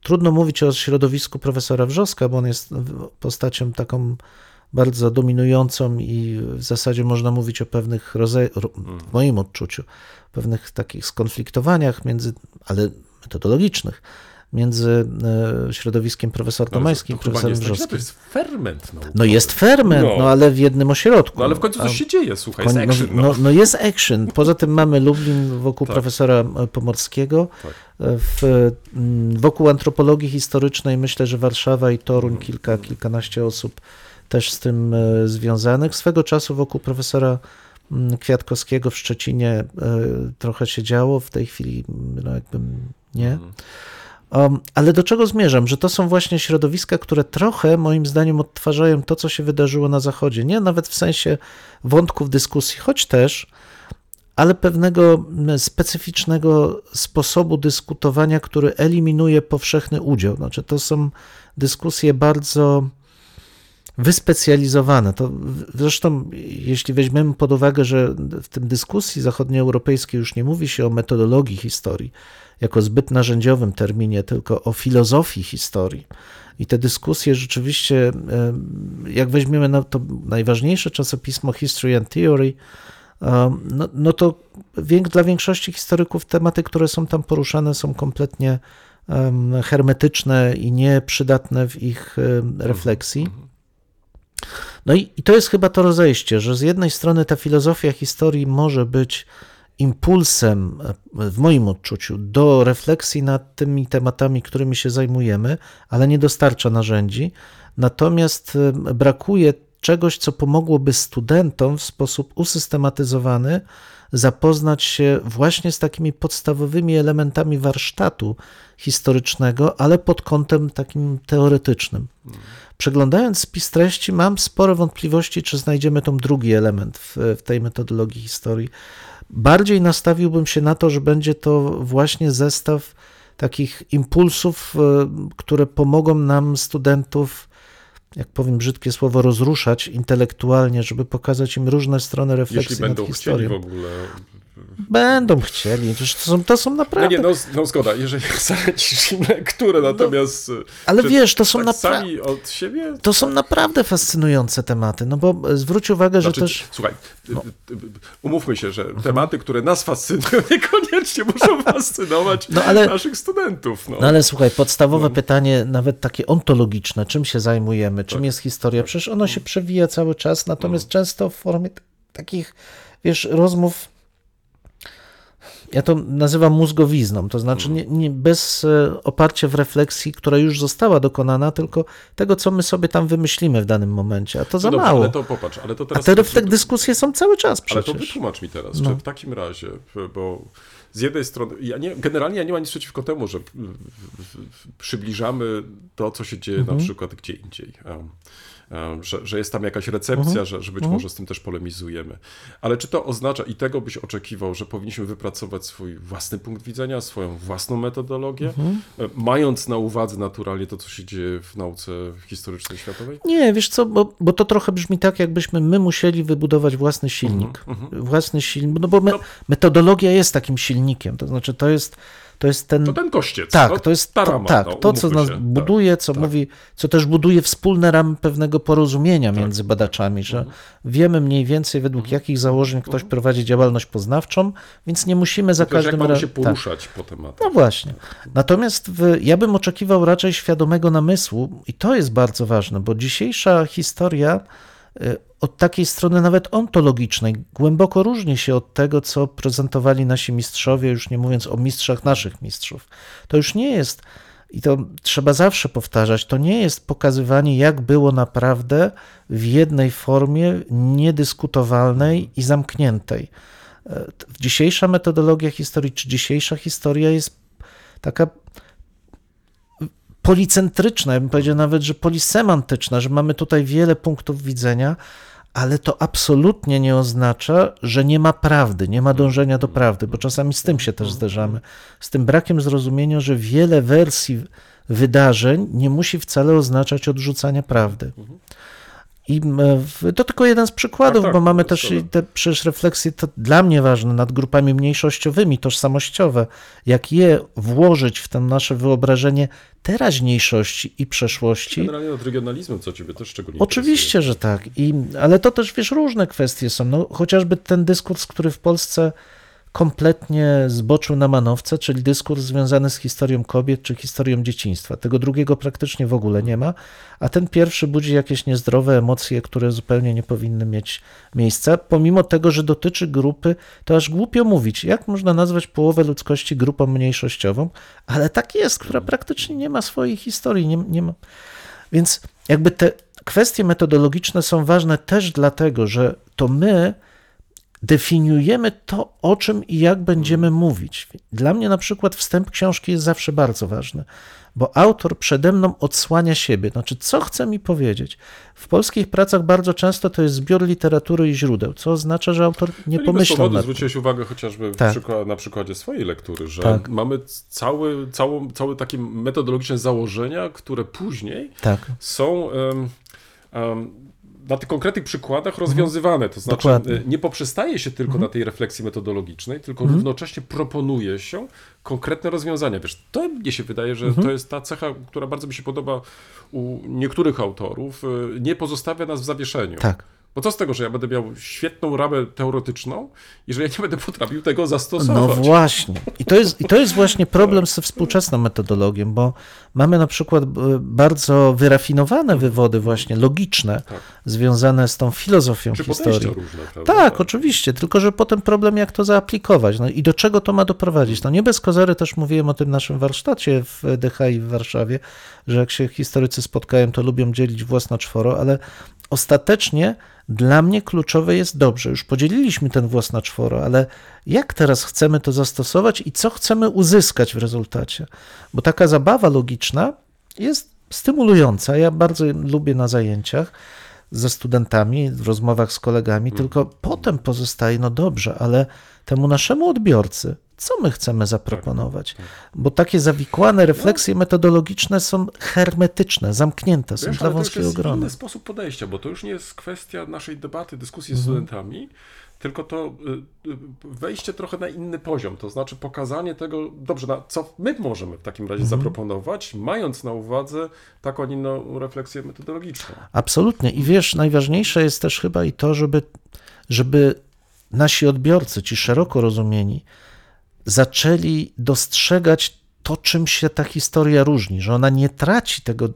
Speaker 4: trudno mówić o środowisku profesora Wrzoska, bo on jest postacią taką bardzo dominującą i w zasadzie można mówić o pewnych, w moim odczuciu, pewnych takich skonfliktowaniach między, ale metodologicznych, między e, środowiskiem profesor Tomańskim i profesorem
Speaker 3: jest tak, źle, to
Speaker 4: Wrzoskim.
Speaker 3: jest ferment naukowy.
Speaker 4: No jest ferment,
Speaker 3: No.
Speaker 4: no. ale w jednym ośrodku.
Speaker 3: No ale w końcu coś się dzieje, słuchaj,
Speaker 4: Koń-
Speaker 3: jest action,
Speaker 4: no,
Speaker 3: no.
Speaker 4: no, no jest action. Poza tym mamy Lublin wokół
Speaker 3: Tak.
Speaker 4: profesora e, Pomorskiego.
Speaker 3: Tak.
Speaker 4: W, mm, wokół antropologii historycznej myślę, że Warszawa i Toruń, kilka, kilkanaście osób też z tym e, związanych. Swego czasu wokół profesora mm, Kwiatkowskiego w Szczecinie trochę się działo, w tej chwili no jakby nie.
Speaker 3: Mhm.
Speaker 4: Um, ale do czego zmierzam? Że to są właśnie środowiska, które trochę, moim zdaniem, odtwarzają to, co się wydarzyło na Zachodzie. Nie nawet w sensie wątków dyskusji, choć też, ale pewnego specyficznego sposobu dyskutowania, który eliminuje powszechny udział. Znaczy, to są dyskusje bardzo wyspecjalizowane. To zresztą, jeśli weźmiemy pod uwagę, że w tym dyskusji zachodnioeuropejskiej już nie mówi się o metodologii historii jako zbyt narzędziowym terminie, tylko o filozofii historii. I te dyskusje rzeczywiście, jak weźmiemy na to najważniejsze czasopismo History and Theory, no, no to dla większości historyków tematy, które są tam poruszane, są kompletnie hermetyczne i nieprzydatne w ich refleksji. No i, i to jest chyba to rozejście, że z jednej strony ta filozofia historii może być impulsem, e, w moim odczuciu, do refleksji nad tymi tematami, którymi się zajmujemy, ale nie dostarcza narzędzi. Natomiast e, brakuje czegoś, co pomogłoby studentom w sposób usystematyzowany zapoznać się właśnie z takimi podstawowymi elementami warsztatu historycznego, ale pod kątem takim teoretycznym. Przeglądając spis treści, mam spore wątpliwości, czy znajdziemy tą drugi element w, w tej metodologii historii. Bardziej nastawiłbym się na to, że będzie to właśnie zestaw takich impulsów, e, które pomogą nam, studentów, jak powiem brzydkie słowo, rozruszać intelektualnie, żeby pokazać im różne strony refleksji
Speaker 3: Jeśli
Speaker 4: nad
Speaker 3: będą chcieli
Speaker 4: historią.
Speaker 3: w ogóle.
Speaker 4: Będą chcieli. Przecież to są, to są
Speaker 3: No
Speaker 4: naprawdę.
Speaker 3: nie, no, no zgoda, jeżeli zalecisz im lekturę, natomiast...
Speaker 4: ale
Speaker 3: czy
Speaker 4: wiesz, to są
Speaker 3: tak
Speaker 4: naprawdę.
Speaker 3: od siebie?
Speaker 4: To są naprawdę fascynujące tematy, no bo zwróć uwagę,
Speaker 3: Znaczy,
Speaker 4: że też.
Speaker 3: Słuchaj, y, y, umówmy się, że tematy, które nas fascynują, niekoniecznie muszą fascynować
Speaker 4: No ale-
Speaker 3: naszych studentów. No.
Speaker 4: No ale słuchaj, podstawowe pytanie, nawet takie ontologiczne, czym się zajmujemy, czym
Speaker 3: Tak.
Speaker 4: jest historia? Przecież ono się przewija cały czas, natomiast często w formie takich, wiesz, rozmów. Ja to nazywam mózgowizną, to znaczy nie, nie, bez e, oparcia w refleksji, która już została dokonana, tylko tego, co my sobie tam wymyślimy w danym momencie, a to za
Speaker 3: no dobrze,
Speaker 4: mało.
Speaker 3: ale to popatrz, ale to
Speaker 4: A
Speaker 3: teraz...
Speaker 4: te
Speaker 3: to-
Speaker 4: reflek- dyskusje są cały czas
Speaker 3: Ale to
Speaker 4: przecież.
Speaker 3: wytłumacz mi teraz,
Speaker 4: No.
Speaker 3: czy w takim razie, bo z jednej strony, ja nie, generalnie ja nie mam nic przeciwko temu, że przybliżamy to, co się dzieje
Speaker 4: Mhm.
Speaker 3: na przykład gdzie indziej. Um, że, że jest tam jakaś recepcja,
Speaker 4: Mhm.
Speaker 3: że, że być może z tym też polemizujemy. Ale czy to oznacza, i tego byś oczekiwał, że powinniśmy wypracować swój własny punkt widzenia, swoją własną metodologię,
Speaker 4: Mhm.
Speaker 3: e, mając na uwadze naturalnie to, co się dzieje w nauce historycznej światowej?
Speaker 4: Nie, wiesz co, bo, bo to trochę brzmi tak, jakbyśmy my musieli wybudować własny silnik. Własny silnik, no bo me, metodologia jest takim silnikiem, to znaczy to jest, to jest ten...
Speaker 3: To ten kościec.
Speaker 4: tak,
Speaker 3: no,
Speaker 4: to jest
Speaker 3: ta
Speaker 4: to,
Speaker 3: rama,
Speaker 4: tak,
Speaker 3: no,
Speaker 4: to, co nas
Speaker 3: się, tak.
Speaker 4: buduje, co mówi, co też buduje wspólne ramy pewnego porozumienia
Speaker 3: Tak.
Speaker 4: między badaczami, że
Speaker 3: Mhm.
Speaker 4: wiemy mniej więcej według jakich założeń ktoś prowadzi działalność poznawczą, więc nie musimy za
Speaker 3: jak
Speaker 4: każdym razem...
Speaker 3: się
Speaker 4: tak.
Speaker 3: poruszać po tematach.
Speaker 4: No właśnie. Natomiast w, ja bym oczekiwał raczej świadomego namysłu, i to jest bardzo ważne, bo dzisiejsza historia od takiej strony nawet ontologicznej głęboko różni się od tego, co prezentowali nasi mistrzowie, już nie mówiąc o mistrzach naszych mistrzów. To już nie jest, i to trzeba zawsze powtarzać, to nie jest pokazywanie, jak było naprawdę w jednej formie niedyskutowalnej i zamkniętej. T- Dzisiejsza metodologia historii, czy dzisiejsza historia jest taka policentryczna, ja bym powiedział nawet, że polisemantyczna, że mamy tutaj wiele punktów widzenia, ale to absolutnie nie oznacza, że nie ma prawdy, nie ma dążenia do prawdy, bo czasami z tym się też zderzamy. Z tym brakiem zrozumienia, że wiele wersji wydarzeń nie musi wcale oznaczać odrzucania prawdy. I to tylko jeden z przykładów,
Speaker 3: Tak, tak,
Speaker 4: bo mamy też te przecież refleksje to dla mnie ważne nad grupami mniejszościowymi, tożsamościowe. Jak je włożyć w to nasze wyobrażenie teraźniejszości i przeszłości,
Speaker 3: Generalnie nad regionalizmem, co ciebie też szczególnie
Speaker 4: Oczywiście, że tak. I, ale to też, wiesz, różne kwestie są. No, chociażby ten dyskurs, który w Polsce kompletnie zboczył na manowce, czyli dyskurs związany z historią kobiet czy historią dzieciństwa. Tego drugiego praktycznie w ogóle nie ma, a ten pierwszy budzi jakieś niezdrowe emocje, które zupełnie nie powinny mieć miejsca, pomimo tego, że dotyczy grupy, to aż głupio mówić, jak można nazwać połowę ludzkości grupą mniejszościową, ale tak jest, która praktycznie nie ma swojej historii, nie, nie ma. Więc jakby te kwestie metodologiczne są ważne też dlatego, że to my definiujemy to, o czym i jak będziemy mówić. Dla mnie na przykład wstęp książki jest zawsze bardzo ważny, bo autor przede mną odsłania siebie, znaczy co chce mi powiedzieć. W polskich pracach bardzo często to jest zbiór literatury i źródeł, co oznacza, że autor nie pomyślał
Speaker 3: powodu
Speaker 4: tym.
Speaker 3: zwróciłeś uwagę chociażby
Speaker 4: Tak.
Speaker 3: przykład, na przykładzie swojej lektury, że
Speaker 4: Tak.
Speaker 3: mamy cały, całą, całe takie metodologiczne założenia, które później
Speaker 4: Tak,
Speaker 3: są em, em, na tych konkretnych przykładach rozwiązywane. To znaczy
Speaker 4: Dokładnie.
Speaker 3: e, nie poprzestaje się tylko na tej refleksji metodologicznej, tylko równocześnie proponuje się konkretne rozwiązania. Wiesz, to mnie się wydaje, że to jest ta cecha, która bardzo mi się podoba u niektórych autorów. e, Nie pozostawia nas w zawieszeniu.
Speaker 4: tak.
Speaker 3: Bo co z tego, że ja będę miał świetną ramę teoretyczną, jeżeli ja nie będę potrafił tego
Speaker 4: No
Speaker 3: zastosować?
Speaker 4: właśnie. I to, jest, I to jest właśnie problem ze współczesną metodologią, bo mamy na przykład e, bardzo wyrafinowane wywody, właśnie logiczne,
Speaker 3: Tak.
Speaker 4: związane z tą filozofią
Speaker 3: Czy
Speaker 4: historii.
Speaker 3: różne, prawda?
Speaker 4: Tak, oczywiście, tylko że potem problem, jak to zaaplikować. No i do czego to ma doprowadzić? No nie bez kozery też mówiłem o tym naszym warsztacie w DHI w Warszawie, że jak się historycy spotkają, to lubią dzielić włos na czworo, ale ostatecznie dla mnie kluczowe jest dobrze. Już podzieliliśmy ten włos na czworo, ale jak teraz chcemy to zastosować i co chcemy uzyskać w rezultacie? Bo taka zabawa logiczna jest stymulująca. Ja bardzo lubię na zajęciach ze studentami, w rozmowach z kolegami, tylko potem pozostaje, no dobrze, ale temu naszemu odbiorcy, co my chcemy zaproponować? Bo takie zawikłane refleksje metodologiczne są hermetyczne, zamknięte, są
Speaker 3: Wiesz,
Speaker 4: dla
Speaker 3: ale to już
Speaker 4: wąskiego
Speaker 3: jest
Speaker 4: grona.
Speaker 3: inny sposób podejścia, bo to już nie jest kwestia naszej debaty, dyskusji
Speaker 4: Mhm.
Speaker 3: z studentami, tylko to y, y, wejście trochę na inny poziom, to znaczy pokazanie tego, dobrze, na co my możemy w takim razie
Speaker 4: Mhm.
Speaker 3: zaproponować, mając na uwadze taką, inną refleksję metodologiczną.
Speaker 4: Absolutnie. I wiesz, najważniejsze jest też chyba i to, żeby, żeby nasi odbiorcy, ci szeroko rozumieni, zaczęli dostrzegać to, czym się ta historia różni, że ona nie traci tego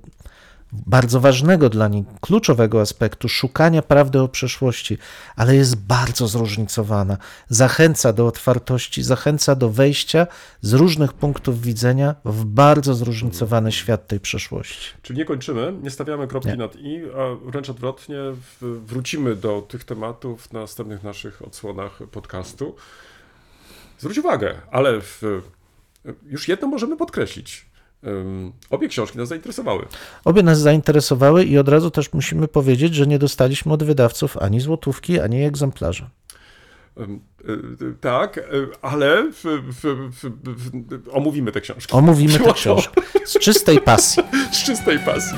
Speaker 4: bardzo ważnego dla nich, kluczowego aspektu szukania prawdy o przeszłości, ale jest bardzo zróżnicowana. Zachęca do otwartości, zachęca do wejścia z różnych punktów widzenia w bardzo zróżnicowany świat tej przeszłości.
Speaker 3: Czyli nie kończymy, nie stawiamy kropki
Speaker 4: Nie.
Speaker 3: nad i, a wręcz odwrotnie, wrócimy do tych tematów w następnych naszych odsłonach podcastu. Zwróć uwagę, ale w, już jedno możemy podkreślić. Obie książki nas zainteresowały.
Speaker 4: Obie nas zainteresowały i od razu też musimy powiedzieć, że nie dostaliśmy od wydawców ani złotówki, ani egzemplarza.
Speaker 3: Y, Tak, y, ale w, w, w, omówimy te książki.
Speaker 4: Omówimy
Speaker 3: Siłowo.
Speaker 4: książkę z czystej pasji.
Speaker 3: Z czystej pasji.